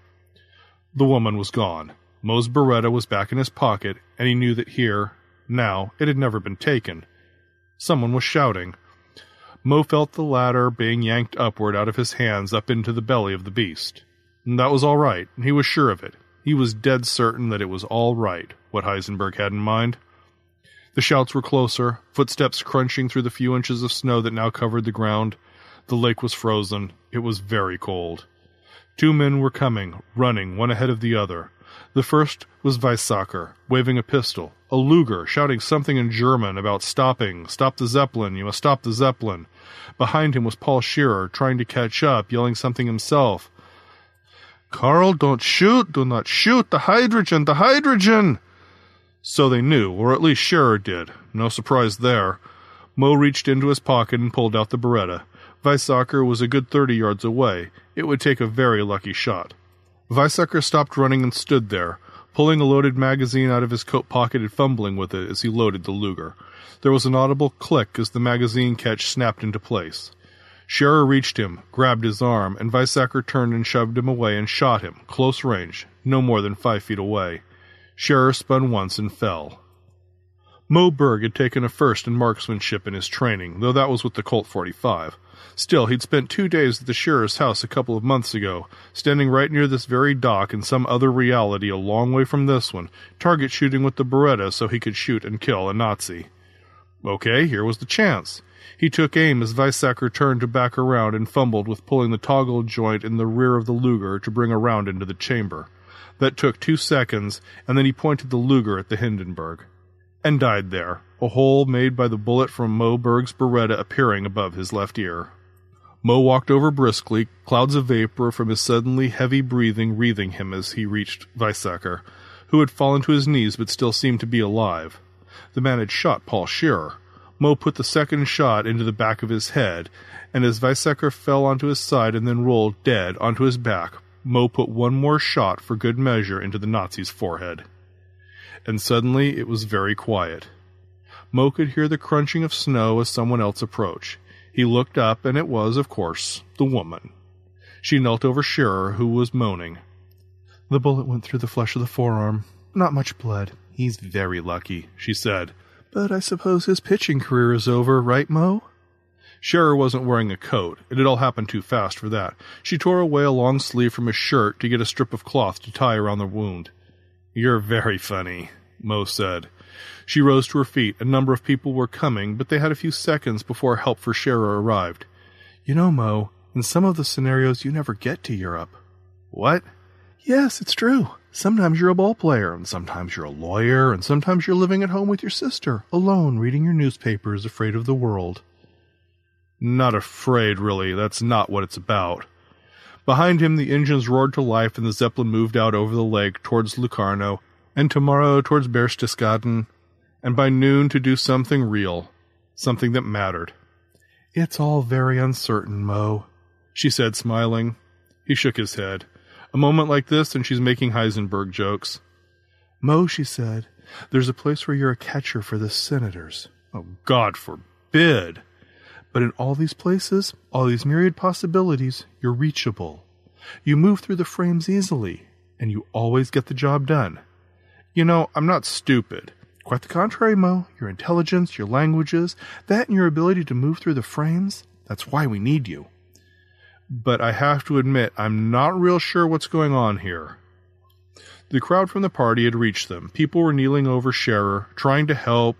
[SPEAKER 5] The woman was gone. Moe's Beretta was back in his pocket, and he knew that here, now, it had never been taken. Someone was shouting. Moe felt the ladder being yanked upward out of his hands up into the belly of the beast. And that was all right, he was sure of it. He was dead certain that it was all right, what Heisenberg had in mind. The shouts were closer, footsteps crunching through the few inches of snow that now covered the ground. The lake was frozen. It was very cold. Two men were coming, running, one ahead of the other. The first was Weizsäcker, waving a pistol, a Luger, shouting something in German about stopping, stop the Zeppelin, you must stop the Zeppelin. Behind him was Paul Scherrer, trying to catch up, yelling something himself. Karl, don't shoot, do not shoot, the hydrogen, the hydrogen! So they knew, or at least Scherrer did. No surprise there. Moe reached into his pocket and pulled out the Beretta. Weizsäcker was a good thirty yards away. It would take a very lucky shot. Weizsäcker stopped running and stood there, pulling a loaded magazine out of his coat pocket and fumbling with it as he loaded the Luger. There was an audible click as the magazine catch snapped into place. Scherrer reached him, grabbed his arm, and Weizsäcker turned and shoved him away and shot him, close range, no more than five feet away. Scherrer spun once and fell. Moe Berg had taken a first in marksmanship in his training, though that was with the Colt 45. Still, he'd spent two days at the Scherrer's house a couple of months ago, standing right near this very dock in some other reality a long way from this one, target shooting with the Beretta so he could shoot and kill a Nazi. Okay, here was the chance. He took aim as Weizsäcker turned to back around and fumbled with pulling the toggle joint in the rear of the Luger to bring a round into the chamber. That took two seconds, and then he pointed the Luger at the Hindenburg. And died there, a hole made by the bullet from Moe Berg's Beretta appearing above his left ear. Moe walked over briskly, clouds of vapor from his suddenly heavy breathing wreathing him as he reached Weizsäcker, who had fallen to his knees but still seemed to be alive. The man had shot Paul Scherrer. Moe put the second shot into the back of his head, and as Weizsäcker fell onto his side and then rolled dead onto his back, Moe put one more shot for good measure into the Nazi's forehead. And suddenly it was very quiet. Moe could hear the crunching of snow as someone else approached. He looked up, and it was, of course, the woman. She knelt over Scherrer, who was moaning. The bullet went through the flesh of the forearm. Not much blood. He's very lucky, she said. But I suppose his pitching career is over, right, Moe? Scherrer wasn't wearing a coat. It had all happened too fast for that. She tore away a long sleeve from his shirt to get a strip of cloth to tie around the wound. You're very funny, Moe said. She rose to her feet. A number of people were coming, but they had a few seconds before help for Scherrer arrived. You know, Moe, in some of the scenarios you never get to Europe. What? Yes, it's true. Sometimes you're a ball player, and sometimes you're a lawyer, and sometimes you're living at home with your sister, alone, reading your newspapers, afraid of the world. Not afraid, really. That's not what it's about. Behind him, the engines roared to life, and the Zeppelin moved out over the lake towards Locarno, and tomorrow towards Berchtesgaden, and by noon to do something real, something that mattered. It's all very uncertain, Moe, she said, smiling. He shook his head. A moment like this, and she's making Heisenberg jokes. Moe, she said, there's a place where you're a catcher for the senators. Oh, God forbid! But in all these places, all these myriad possibilities, you're reachable. You move through the frames easily, and you always get the job done. You know, I'm not stupid. Quite the contrary, Moe. Your intelligence, your languages, that and your ability to move through the frames, that's why we need you. But I have to admit, I'm not real sure what's going on here. The crowd from the party had reached them. People were kneeling over Scherrer, trying to help,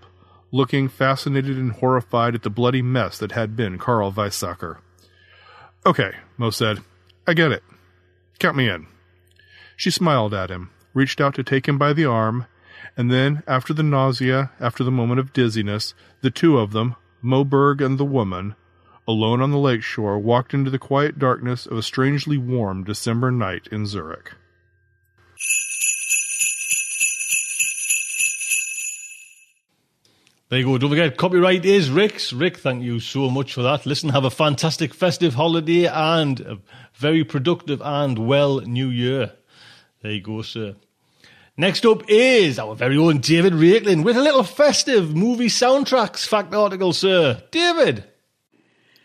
[SPEAKER 5] looking fascinated and horrified at the bloody mess that had been Karl Weizsäcker. Okay, Moe said. I get it. Count me in. She smiled at him, reached out to take him by the arm, and then, after the nausea, after the moment of dizziness, the two of them, Moe Berg and the woman, alone on the lake shore, walked into the quiet darkness of a strangely warm December night in Zurich.
[SPEAKER 3] There you go. Don't forget, copyright is Rick's. Rick, thank you so much for that. Listen, have a fantastic festive holiday and a very productive and well new year. There you go, sir. Next up is our very own David Raiklen with a little festive movie soundtracks fact article, sir. David.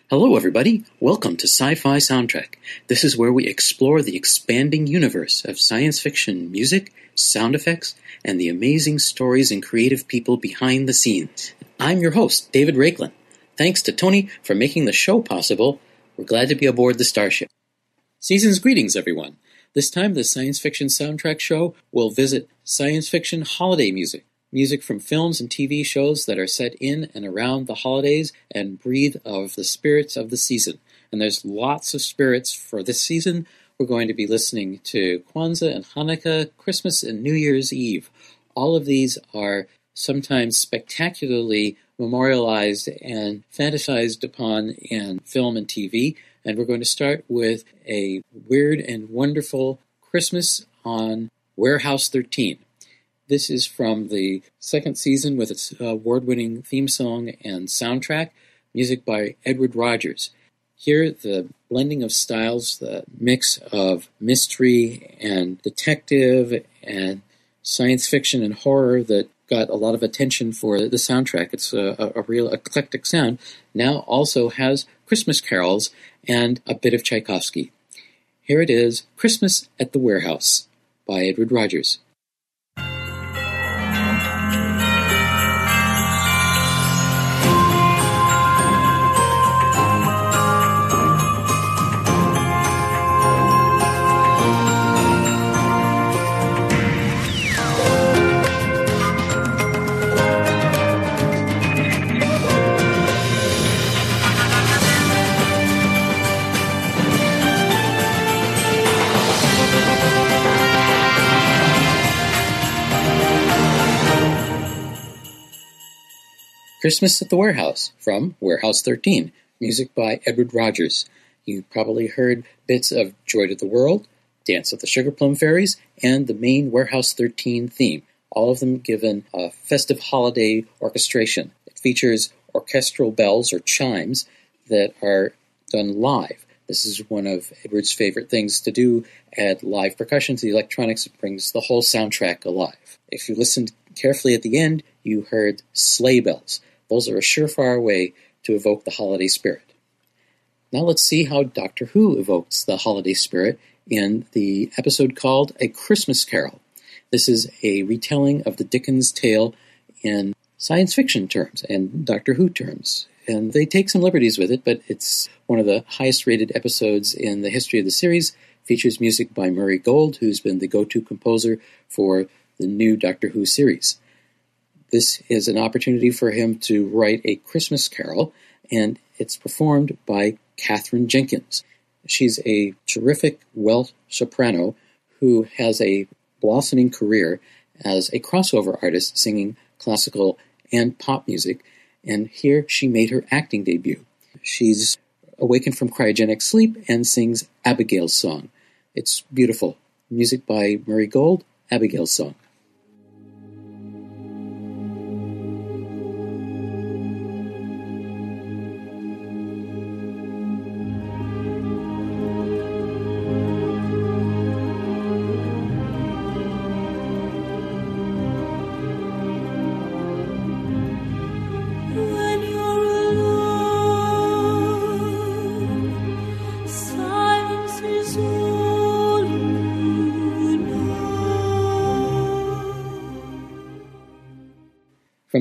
[SPEAKER 10] Hello, everybody. Welcome to Sci Fi Soundtrack. This is where we explore the expanding universe of science fiction music, sound effects, and the amazing stories and creative people behind the scenes. I'm your host, David Raiklen. Thanks to Tony for making the show possible. We're glad to be aboard the Starship. Season's greetings, everyone. This time, the Science Fiction Soundtrack Show will visit science fiction holiday music. Music from films and TV shows that are set in and around the holidays and breathe of the spirits of the season. And there's lots of spirits for this season. We're going to be listening to Kwanzaa and Hanukkah, Christmas and New Year's Eve. All of these are sometimes spectacularly memorialized and fantasized upon in film and TV. And we're going to start with a weird and wonderful Christmas on Warehouse 13. This is from the second season with its award winning theme song and soundtrack, music by Edward Rogers. Here, the blending of styles, the mix of mystery and detective and science fiction and horror that got a lot of attention for the soundtrack. It's a, a, real eclectic sound. Now also has Christmas carols and a bit of Tchaikovsky. Here it is Christmas at the Warehouse by Edward Rogers. Christmas at the Warehouse from Warehouse 13, music by Edward Rogers. You probably heard bits of Joy to the World, Dance of the Sugar Plum Fairies, and the main Warehouse 13 theme, all of them given a festive holiday orchestration. It features orchestral bells or chimes that are done live. This is one of Edward's favorite things to do add live percussion to the electronics. It brings the whole soundtrack alive. If you listened carefully at the end, you heard sleigh bells. Those are a surefire way to evoke the holiday spirit. Now let's see how Doctor Who evokes the holiday spirit in the episode called A Christmas Carol. This is a retelling of the Dickens tale in science fiction terms and Doctor Who terms. And they take some liberties with it, but it's one of the highest rated episodes in the history of the series. Features music by Murray Gold, who's been the go to composer for the new Doctor Who series. This is an opportunity for him to write a Christmas carol, and it's performed by Katherine Jenkins. She's a terrific Welsh soprano who has a blossoming career as a crossover artist singing classical and pop music, and here she made her acting debut. She's awakened from cryogenic sleep and sings Abigail's Song. It's beautiful. Music by Murray Gold, Abigail's Song.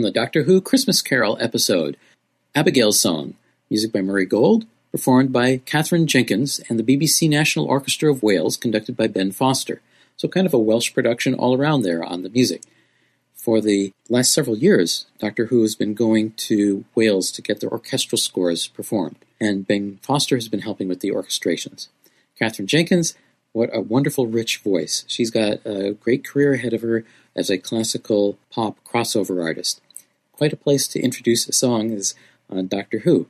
[SPEAKER 10] The Doctor Who Christmas Carol episode, Abigail's Song, music by Murray Gold, performed by Katherine Jenkins and the BBC National Orchestra of Wales, conducted by Ben Foster. So, kind of a Welsh production all around there on the music. For the last several years, Doctor Who has been going to Wales to get their orchestral scores performed, and Ben Foster has been helping with the orchestrations. Katherine Jenkins, what a wonderful, rich voice. She's got a great career ahead of her as a classical pop crossover artist quite a place to introduce a song is on uh, Doctor Who.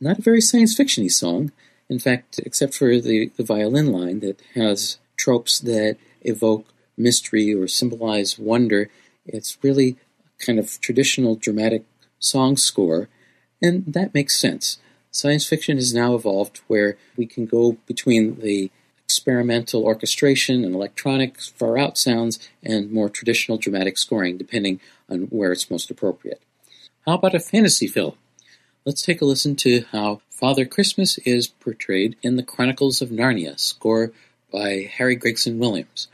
[SPEAKER 10] Not a very science fictiony song, in fact, except for the, the violin line that has tropes that evoke mystery or symbolize wonder. It's really kind of traditional dramatic song score, and that makes sense. Science fiction has now evolved where we can go between the experimental orchestration and electronic far out sounds and more traditional dramatic scoring, depending on where it's most appropriate. How about a fantasy film? Let's take a listen to how Father Christmas is portrayed in the Chronicles of Narnia, score by Harry Gregson Williams.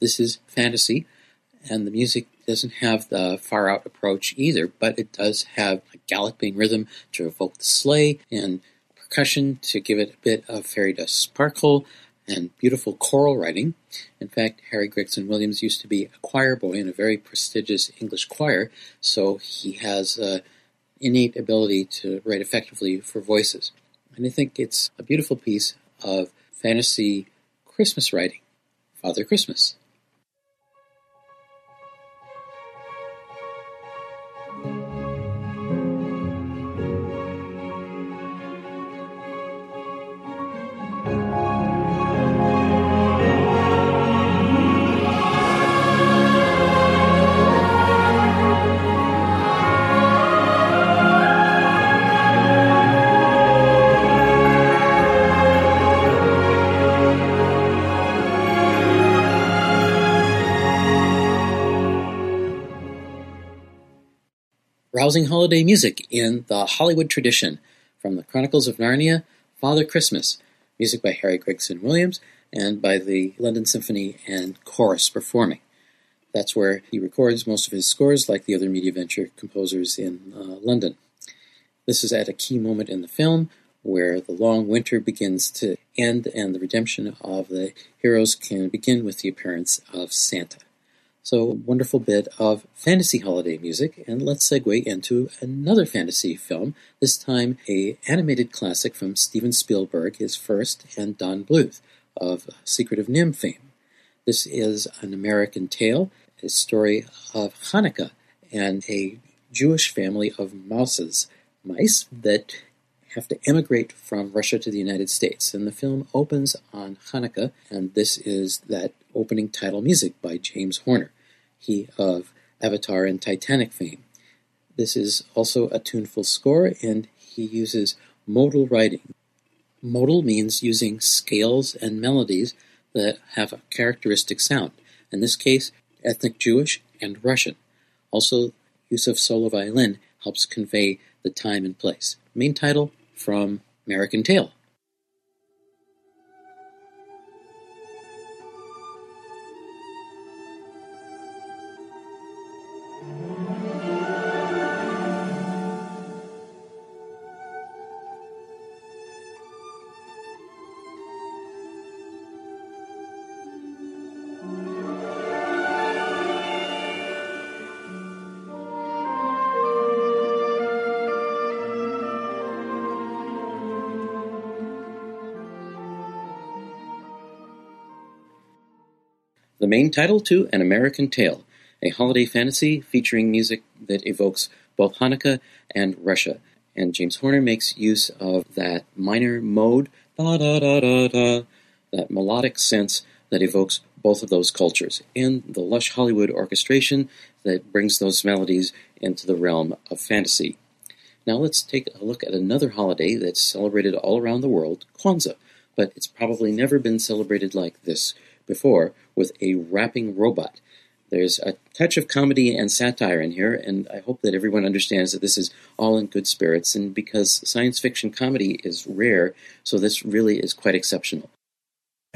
[SPEAKER 10] This is fantasy, and the music doesn't have the far out approach either, but it does have a galloping rhythm to evoke the sleigh and percussion to give it a bit of fairy dust sparkle and beautiful choral writing. In fact, Harry Gregson Williams used to be a choir boy in a very prestigious English choir, so he has an innate ability to write effectively for voices. And I think it's a beautiful piece of fantasy Christmas writing, Father Christmas. Rousing holiday music in the Hollywood tradition. From the Chronicles of Narnia, Father Christmas, music by Harry Gregson Williams and by the London Symphony and Chorus performing. That's where he records most of his scores, like the other Media Venture composers in uh, London. This is at a key moment in the film where the long winter begins to end and the redemption of the heroes can begin with the appearance of Santa. So, wonderful bit of fantasy holiday music, and let's segue into another fantasy film. This time, a animated classic from Steven Spielberg, his first, and Don Bluth of Secret of NIMH fame. This is an American Tail, a story of Hanukkah and a Jewish family of mouses, mice that have to emigrate from Russia to the United States. And the film opens on Hanukkah, and this is that opening title music by James Horner, he of Avatar and Titanic fame. This is also a tuneful score, and he uses modal writing. Modal means using scales and melodies that have a characteristic sound. In this case, ethnic Jewish and Russian. Also, use of solo violin helps convey the time and place. Main title from American Tail. Main title to An American Tail, a holiday fantasy featuring music that evokes both Hanukkah and Russia. And James Horner makes use of that minor mode, da da da da da, that melodic sense that evokes both of those cultures, and the lush Hollywood orchestration that brings those melodies into the realm of fantasy. Now let's take a look at another holiday that's celebrated all around the world, Kwanzaa, but it's probably never been celebrated like this before with a rapping robot. There's a touch of comedy and satire in here, and I hope that everyone understands that this is all in good spirits, and because science fiction comedy is rare, so this really is quite exceptional.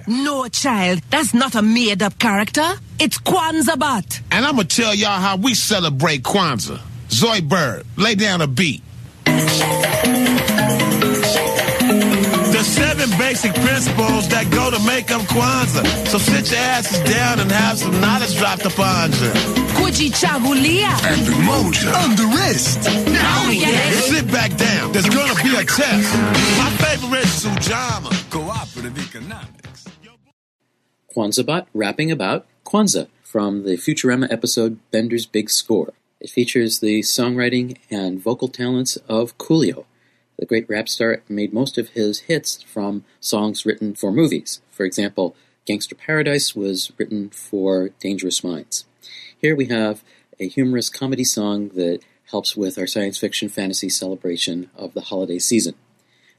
[SPEAKER 11] No, child, that's not a made up character. It's Kwanzaa Bot.
[SPEAKER 12] And I'm going to tell y'all how we celebrate Kwanzaa. Zoidberg, lay down a beat. Seven basic principles that go to make up Kwanzaa. So sit your asses down and have some knowledge dropped upon you.
[SPEAKER 11] Kujichagulia.
[SPEAKER 12] And the moja.
[SPEAKER 11] On the wrist.
[SPEAKER 12] Now we get it. Sit back down. There's gonna be a test. My favorite is Ujamaa. Cooperative economics.
[SPEAKER 10] Kwanzaa Bot rapping about Kwanzaa from the Futurama episode Bender's Big Score. It features the songwriting and vocal talents of Coolio, the great rap star made most of his hits from songs written for movies. For example, Gangster Paradise was written for Dangerous Minds. Here we have a humorous comedy song that helps with our science fiction fantasy celebration of the holiday season.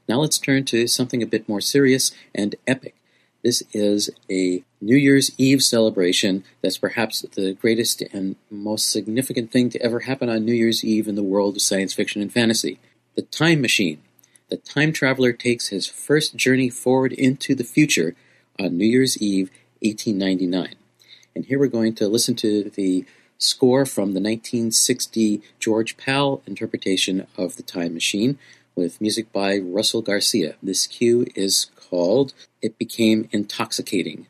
[SPEAKER 10] Now let's turn to something a bit more serious and epic. This is a New Year's Eve celebration that's perhaps the greatest and most significant thing to ever happen on New Year's Eve in the world of science fiction and fantasy. The Time Machine. The time traveler takes his first journey forward into the future on New Year's Eve, 1899. And here we're going to listen to the score from the 1960 George Pal interpretation of The Time Machine with music by Russell Garcia. This cue is called It Became Intoxicating.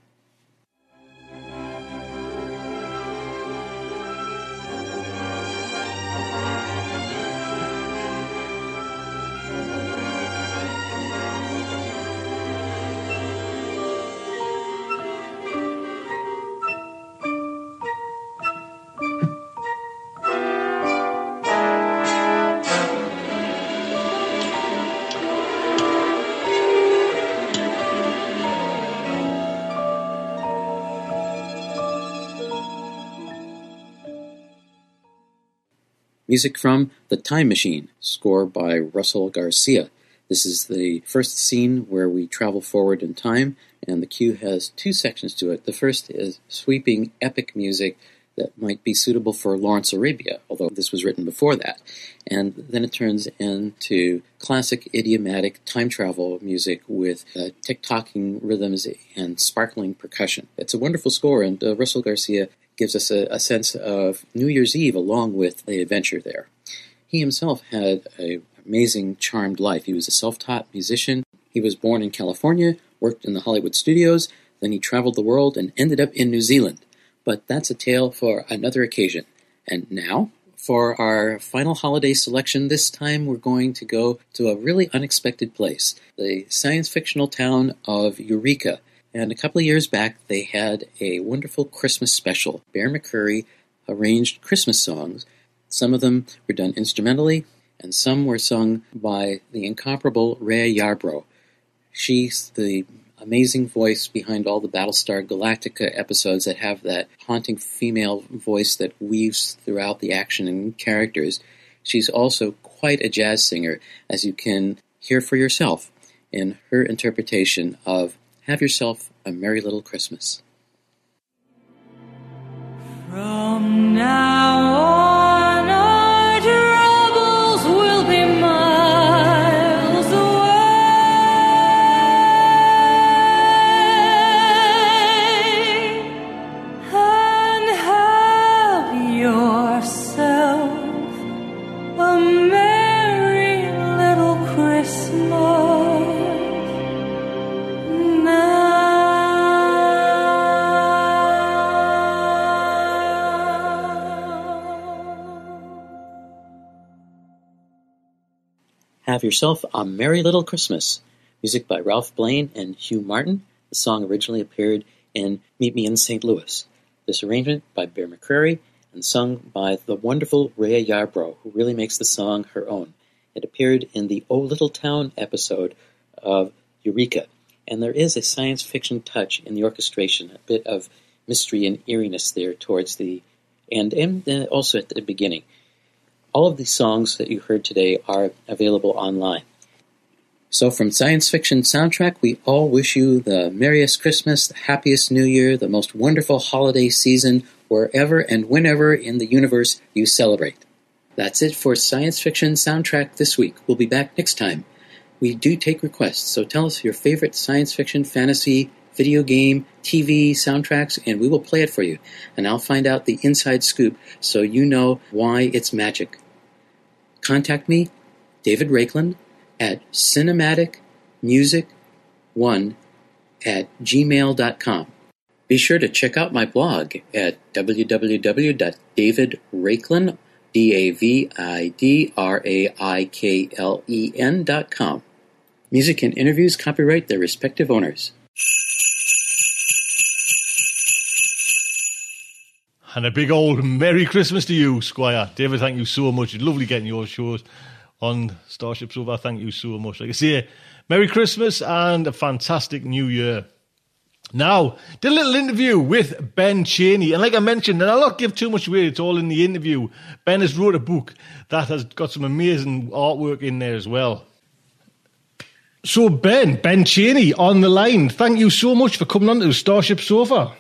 [SPEAKER 10] Music from The Time Machine, score by Russell Garcia. This is the first scene where we travel forward in time, and the cue has two sections to it. The first is sweeping epic music that might be suitable for Lawrence Arabia, although this was written before that. And then it turns into classic idiomatic time travel music with uh, tick-tocking rhythms and sparkling percussion. It's a wonderful score, and uh, Russell Garcia gives us a, a, sense of New Year's Eve along with the adventure there. He himself had an amazing, charmed life. He was a self taught musician. He was born in California, worked in the Hollywood studios, then he traveled the world and ended up in New Zealand. But that's a tale for another occasion. And now, for our final holiday selection, this time we're going to go to a really unexpected place the science fictional town of Eureka and a couple of years back, they had a wonderful Christmas special. Bear McCreary arranged Christmas songs. Some of them were done instrumentally, and some were sung by the incomparable Raya Yarbrough. She's the amazing voice behind all the Battlestar Galactica episodes that have that haunting female voice that weaves throughout the action and characters. She's also quite a jazz singer, as you can hear for yourself in her interpretation of Have Yourself a Merry Little Christmas.
[SPEAKER 13] From now on, Yourself a Merry Little Christmas.
[SPEAKER 10] Music by Ralph Blane and Hugh Martin. The song originally appeared in Meet Me in St. Louis. This arrangement by Bear McCreary and sung by the wonderful Raya Yarbrough, who really makes the song her own. It appeared in the Oh Little Town episode of Eureka, and there is a science fiction touch in the orchestration, a bit of mystery and eeriness there towards the end, and uh, also at the beginning. All of the songs that you heard today are available online. So, from Science Fiction Soundtrack, we all wish you the merriest Christmas, the happiest New Year, the most wonderful holiday season, wherever and whenever in the universe you celebrate. That's it for Science Fiction Soundtrack this week. We'll be back next time. We do take requests, so tell us your favorite science fiction, fantasy, video game, TV soundtracks, and we will play it for you. And I'll find out the inside scoop so you know why it's magic. Contact me, David Raiklen, at cinematicmusic1 at gmail.com. Be sure to check out my blog at www.davidraiklen, D-A-V-I-D-R-A-I-K-L-E-N dot com. Music and interviews copyright their respective owners.
[SPEAKER 3] And a big old Merry Christmas to you, Squire. David, thank you so much. It's lovely getting your shows on Starship Sofa. Thank you so much. Like I say, Merry Christmas and a fantastic New Year. Now, did a little interview with Ben Cheney, and like I mentioned, and I'll not give too much away, it's all in the interview. Ben has wrote a book that has got some amazing artwork in there as well. So, Ben, Ben Cheney on the line, thank you so much for coming on to Starship Sofa.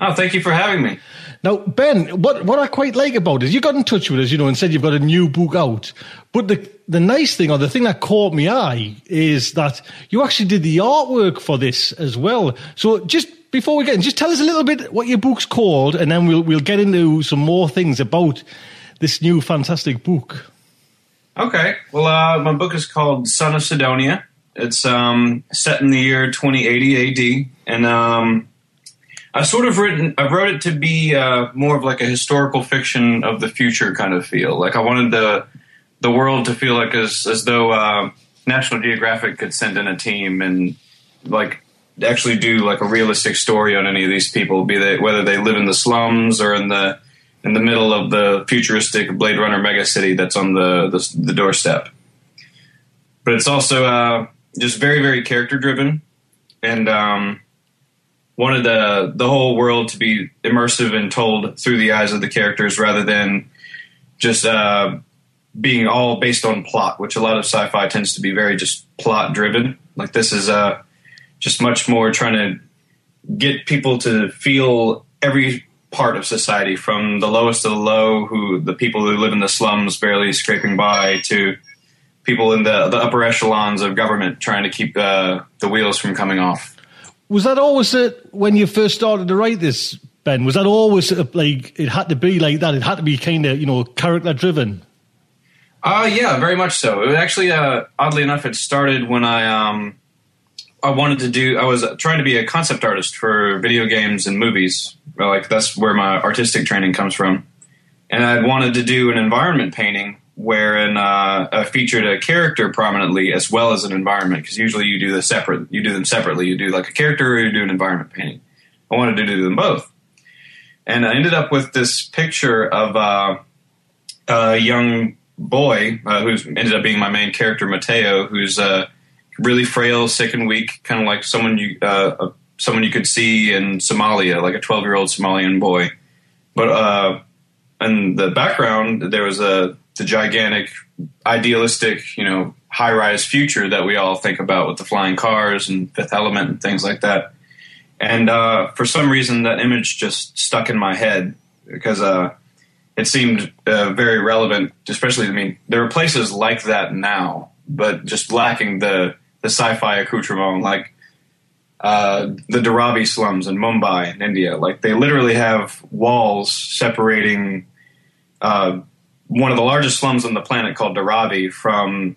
[SPEAKER 14] Oh, thank you for having me.
[SPEAKER 3] Now, Ben, what, what I quite like about it is you got in touch with us, you know, and said you've got a new book out. But the the nice thing, or the thing that caught my eye, is that you actually did the artwork for this as well. So just before we get in, just tell us a little bit what your book's called, and then we'll we'll get into some more things about this new fantastic book.
[SPEAKER 14] Okay. Well, uh, my book is called Son of Sidonia. It's um, set in the year 2080 AD, and um, I sort of written. I wrote it to be uh, more of like a historical fiction of the future kind of feel. Like I wanted the the world to feel like as as though uh, National Geographic could send in a team and like actually do like a realistic story on any of these people, be they whether they live in the slums or in the in the middle of the futuristic Blade Runner megacity that's on the the, the doorstep. But it's also uh, just very very character driven, and um, wanted the the whole world to be immersive and told through the eyes of the characters rather than just uh, being all based on plot, which a lot of sci-fi tends to be very just plot driven. Like this is uh, just much more trying to get people to feel every part of society, from the lowest of the low, who the people who live in the slums barely scraping by, to people in the the upper echelons of government trying to keep uh, the wheels from coming off.
[SPEAKER 3] Was that always it when you first started to write this, Ben? Was that always like it had to be like that? It had to be kind of you know character driven.
[SPEAKER 14] Uh yeah, very much so. It was actually, uh, oddly enough, it started when I um, I wanted to do. I was trying to be a concept artist for video games and movies. Like that's where my artistic training comes from, and I wanted to do an environment painting wherein uh, I featured a character prominently as well as an environment. Because usually you do the separate, you do them separately. You do like a character or you do an environment painting. I wanted to do them both, and I ended up with this picture of uh, a young boy uh, who's ended up being my main character, Mateo, who's uh, really frail, sick, and weak, kind of like someone you uh, uh, someone you could see in Somalia, like a twelve year old Somalian boy. But in the background, there was a the gigantic, idealistic, you know, high rise future that we all think about with the flying cars and Fifth Element and things like that. And uh, for some reason, that image just stuck in my head because uh, it seemed uh, very relevant, especially, I mean, there are places like that now, but just lacking the, the sci fi accoutrement, like uh, the Dharavi slums in Mumbai in India. Like, they literally have walls separating uh, one of the largest slums on the planet called Dharavi from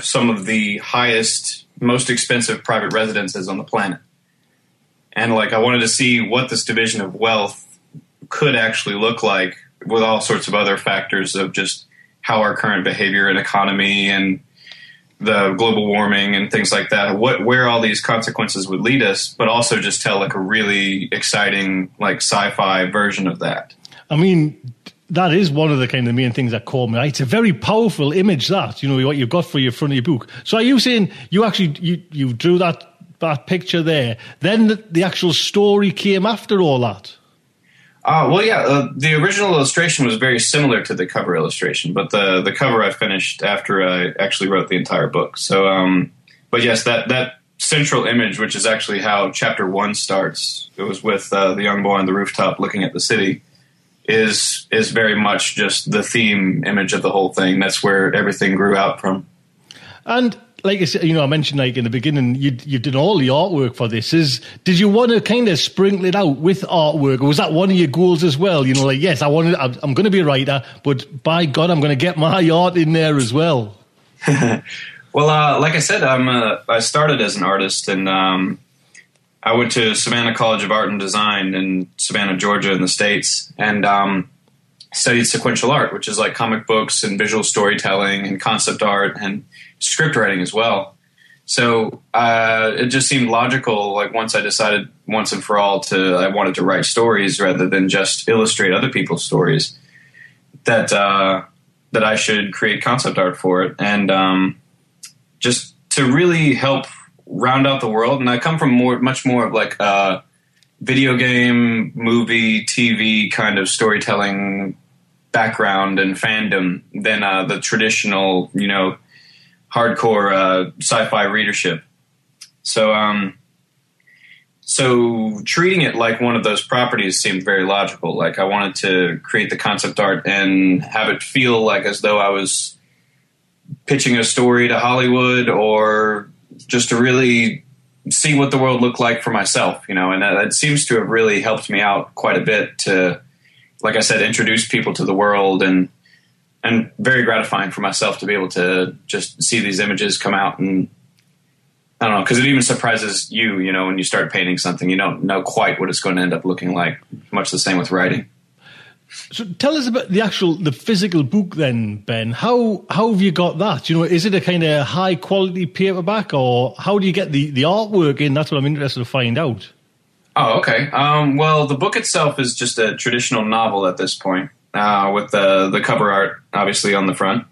[SPEAKER 14] some of the highest, most expensive private residences on the planet. And like, I wanted to see what this division of wealth could actually look like with all sorts of other factors of just how our current behavior and economy and the global warming and things like that, what where all these consequences would lead us, but also just tell like a really exciting like sci-fi version of that.
[SPEAKER 3] I mean, that is one of the kind of main things that caught me. It's a very powerful image that you know what you've got for your front of your book. So are you saying you actually you you drew that that picture there, then the, the actual story came after all that?
[SPEAKER 14] Uh, well, yeah, uh, the original illustration was very similar to the cover illustration, but the the cover I finished after I actually wrote the entire book. So, um, but yes, that that central image, which is actually how chapter one starts, it was with uh, the young boy on the rooftop looking at the city, is is very much just the theme image of the whole thing. That's where everything grew out from.
[SPEAKER 3] And like I said, you know, I mentioned like in the beginning, you you did all the artwork for this. Is did you want to kind of sprinkle it out with artwork, or was that one of your goals as well? You know, like yes, I wanted, I'm, I'm going to be a writer, but by God, I'm going to get my art in there as well.
[SPEAKER 14] well, uh, like I said, I'm a, I started as an artist, and um, I went to Savannah College of Art and Design in Savannah, Georgia, in the states, and um, studied sequential art, which is like comic books and visual storytelling and concept art and script writing as well. So uh, it just seemed logical. Like once I decided once and for all to I wanted to write stories rather than just illustrate other people's stories, that uh, that I should create concept art for it and um, just to really help round out the world. And I come from more much more of like a video game, movie, TV kind of storytelling background and fandom than uh, the traditional, you know, hardcore uh, sci-fi readership. So, um, so treating it like one of those properties seemed very logical. Like I wanted to create the concept art and have it feel like as though I was pitching a story to Hollywood or just to really see what the world looked like for myself, you know, and that, that seems to have really helped me out quite a bit to, like I said, introduce people to the world and and very gratifying for myself to be able to just see these images come out and I don't know because it even surprises you, you know, when you start painting something, you don't know quite what it's going to end up looking like. Much the same with writing.
[SPEAKER 3] So tell us about the actual the physical book then, Ben. How how have you got that? You know, is it a kind of high quality paperback or how do you get the, the artwork in? That's what I'm interested to find out.
[SPEAKER 14] Oh, okay. Um, well, the book itself is just a traditional novel at this point uh, with the the cover art obviously on the front.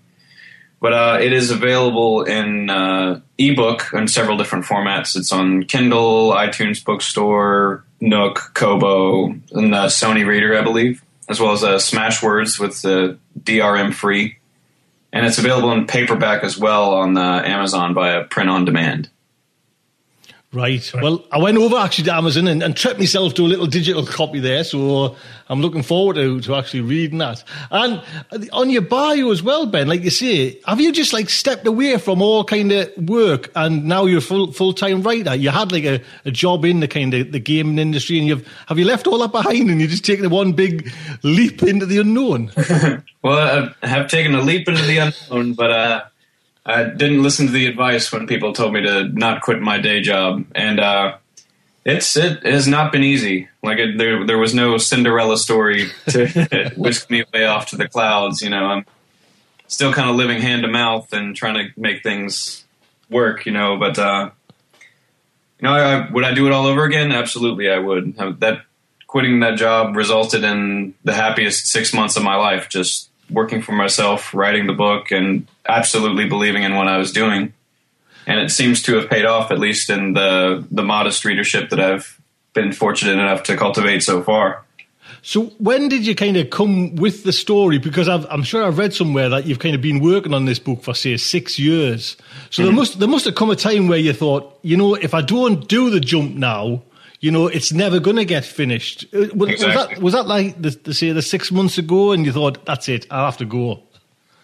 [SPEAKER 14] But uh, it is available in uh, ebook in several different formats. It's on Kindle, iTunes Bookstore, Nook, Kobo, and the Sony Reader, I believe, as well as uh, Smashwords with the DRM free. And it's available in paperback as well on uh, Amazon via print on demand.
[SPEAKER 3] Right. Well, I went over actually to Amazon and, and treated myself to a little digital copy there, so I'm looking forward to, to actually reading that. And on your bio as well, Ben, like you say, have you just like stepped away from all kind of work and now you're full full time writer? You had like a, a job in the kind of the gaming industry, and you've have you left all that behind and you're just taking the one big leap into the unknown?
[SPEAKER 14] well, I have taken a leap into the unknown, but uh, I didn't listen to the advice when people told me to not quit my day job, and uh, it's it has not been easy. Like it, there, there was no Cinderella story to whisk me way off to the clouds. You know, I'm still kind of living hand to mouth and trying to make things work. You know, but uh, you know, I, would I do it all over again? Absolutely, I would. That quitting that job resulted in the happiest six months of my life. Just working for myself, writing the book, and absolutely believing in what I was doing. And it seems to have paid off, at least in the the modest readership that I've been fortunate enough to cultivate so far.
[SPEAKER 3] So when did you kind of come with the story? Because i am sure I've read somewhere that you've kind of been working on this book for say six years. So mm-hmm. there must there must have come a time where you thought, you know, if I don't do the jump now, you know, it's never going to get finished. Uh, was, exactly. was, that was that like the, the say the six months ago, and you thought that's it, I'll have to go.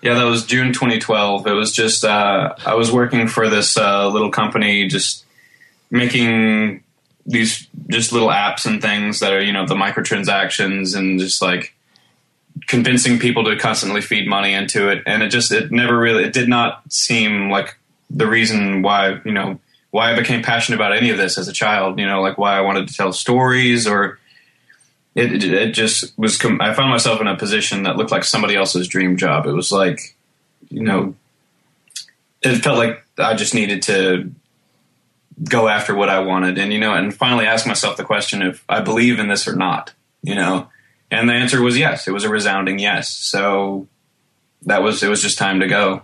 [SPEAKER 14] Yeah, that was June 2012. It was just uh, I was working for this uh, little company, just making these just little apps and things that are you know the microtransactions and just like convincing people to constantly feed money into it and it just it never really it did not seem like the reason why you know why I became passionate about any of this as a child you know like why I wanted to tell stories or it it, just was I found myself in a position that looked like somebody else's dream job. It was like you know it felt like I just needed to go after what I wanted and you know and finally ask myself the question if I believe in this or not you know? And the answer was yes. It was a resounding yes. So that was it was just time to go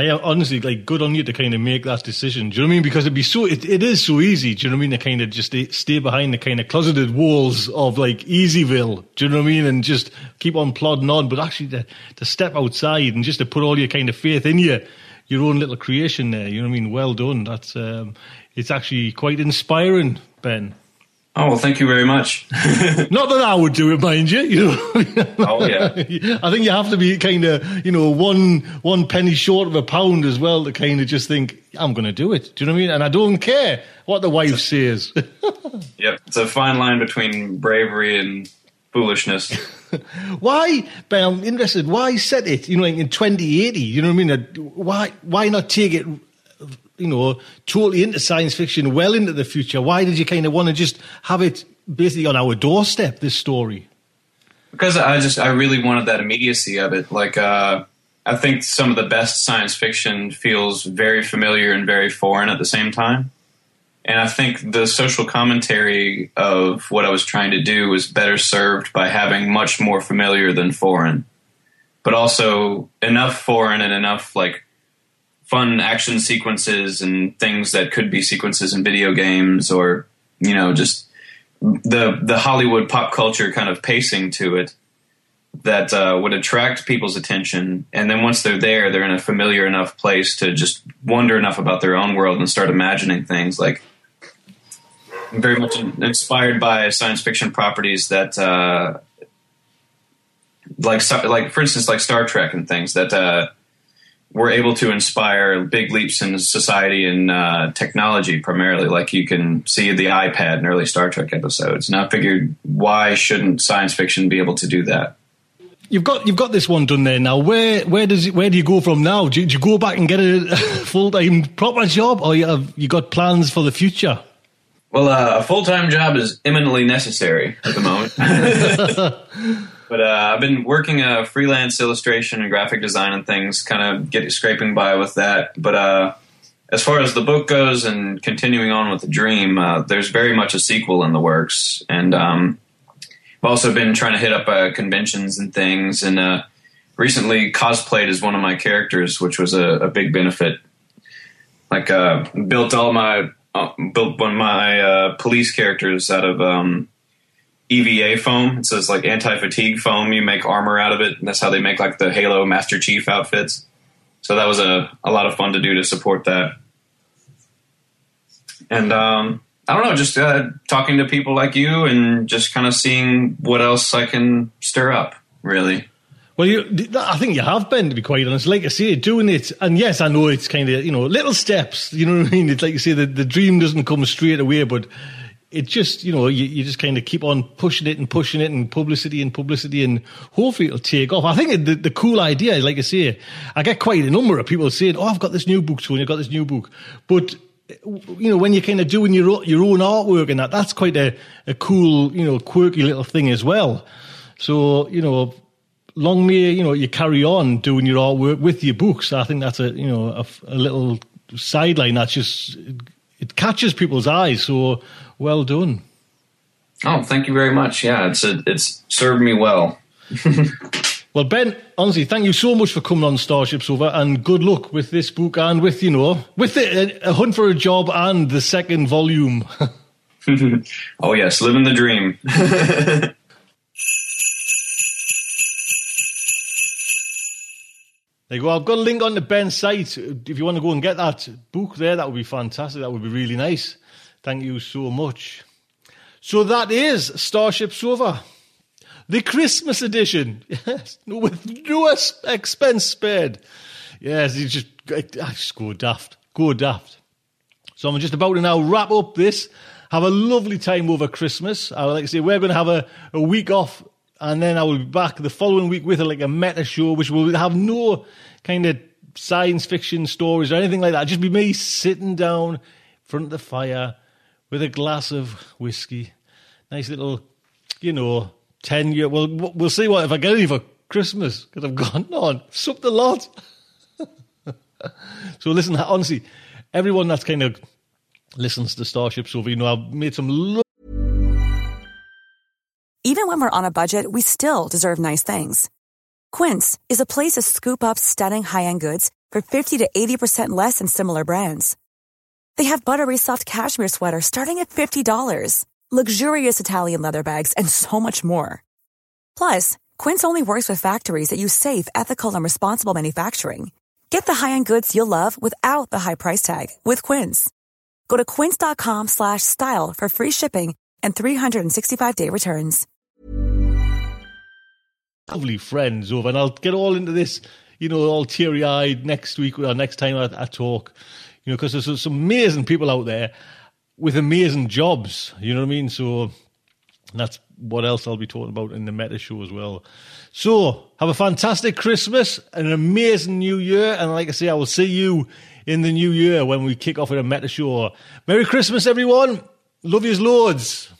[SPEAKER 3] I honestly like good on you to kind of make that decision. Do you know what I mean? Because it'd be so it, it is so easy. Do you know what I mean? To kind of just stay, behind the kind of closeted walls of like Easyville. Do you know what I mean? And just keep on plodding on. But actually, to, to step outside and just to put all your kind of faith in you, your own little creation there. You know what I mean? Well done. That's um, it's actually quite inspiring, Ben.
[SPEAKER 14] Oh well, thank you very much.
[SPEAKER 3] Not that I would do it, mind you. You know.
[SPEAKER 14] oh yeah.
[SPEAKER 3] I think you have to be kind of, you know, one one penny short of a pound as well to kind of just think I'm going to do it. Do you know what I mean? And I don't care what the wife says.
[SPEAKER 14] yep, it's a fine line between bravery and foolishness.
[SPEAKER 3] why, Ben? I'm interested. Why set it? You know, in 2080. You know what I mean? Why why not take it you know, totally into science fiction, well into the future. Why did you kind of want to just have it basically on our doorstep? This story.
[SPEAKER 14] Because I just I really wanted that immediacy of it. Like uh, I think some of the best science fiction feels very familiar and very foreign at the same time. And I think the social commentary of what I was trying to do was better served by having much more familiar than foreign, but also enough foreign and enough like fun action sequences and things that could be sequences in video games or you know just the the Hollywood pop culture kind of pacing to it that uh, would attract people's attention. And then once they're there they're in a familiar enough place to just wonder enough about their own world and start imagining things. Like very much inspired by science fiction properties that uh, like like for instance like Star Trek and things that uh, we're able to inspire big leaps in society and uh, technology primarily like you can see the ipad in early star trek episodes and i figured why shouldn't science fiction be able to do that
[SPEAKER 3] You've got you've got this one done there now. Where where does it, where do you go from now? Do you, do you go back and get a full time proper job, or you have you got plans for the future?
[SPEAKER 14] Well, uh, a full time job is imminently necessary at the moment. But uh, I've been working a uh, freelance illustration and graphic design and things, kind of get scraping by with that. But uh, as far as the book goes and continuing on with the dream, uh, there's very much a sequel in the works, and um, I've also been trying to hit up uh, conventions and things, and recently cosplayed as one of my characters, which was a, a big benefit. Like built all my built one of my police characters out of. Um, EVA foam. It says like anti fatigue foam. You make armor out of it. And that's how they make like the Halo Master Chief outfits. So that was a, a lot of fun to do to support that. And um, I don't know, just uh, talking to people like you and just kind of seeing what else I can stir up, really.
[SPEAKER 3] Well, you, I think you have been, to be quite honest. Like I say, doing it, and yes, I know it's kind of, you know, little steps, you know what I mean? It's like you say, the, the dream doesn't come straight away, but it just you know you, you just kind of keep on pushing it and pushing it and publicity and publicity and hopefully it'll take off. I think the, the cool idea, like I say, I get quite a number of people saying, "Oh, I've got this new book, Tony. I've got this new book," but you know when you're kind of doing your your own artwork and that, that's quite a, a cool you know quirky little thing as well. So you know. Long may you know you carry on doing your artwork with your books. I think that's a you know a, a little sideline that's just it catches people's eyes. So well done.
[SPEAKER 14] Oh, thank you very much. Yeah, it's a, it's served me well.
[SPEAKER 3] Well, Ben, honestly, thank you so much for coming on Starship Sofa, and good luck with this book and with you know with the, uh, a hunt for a job and the second volume.
[SPEAKER 14] oh yes, living the dream.
[SPEAKER 3] There you go. I've got a link on the Ben's site. If you want to go and get that book there, that would be fantastic. That would be really nice. Thank you so much. So that is Starship Sofa, the Christmas edition. Yes, with no expense spared. Yes, you just, I ah, just go daft. Go daft. So I'm just about to now wrap up this. Have a lovely time over Christmas. Uh, I would like to say we're going to have a, a week off and then I will be back the following week with like a meta show, which will have no kind of science fiction stories or anything like that. Just be me sitting down in front of the fire with a glass of whiskey, nice little, you know, ten year. Well, we'll see what if I get any for Christmas because I've gone on supped a lot. so listen, honestly, everyone that's kind of listens to Starship Sofa, you know, I've made some. Lo-
[SPEAKER 15] Even when we're on a budget, we still deserve nice things. Quince is a place to scoop up stunning high end goods for 50 to 80% less than similar brands. They have buttery soft cashmere sweaters starting at $50, luxurious Italian leather bags, and so much more. Plus, Quince only works with factories that use safe, ethical, and responsible manufacturing. Get the high end goods you'll love without the high price tag with Quince. Go to quince.com slash style for free shipping and 365 day returns.
[SPEAKER 3] lovely friends over, and I'll get all into this, you know, all teary eyed next week or next time I, I talk, you know, because there's some amazing people out there with amazing jobs, you know what I mean? So that's what else I'll be talking about in the meta show as well. So have a fantastic Christmas, and an amazing new year, and like I say, I will see you in the new year when we kick off with a meta show. Merry Christmas, everyone. Love yous loads.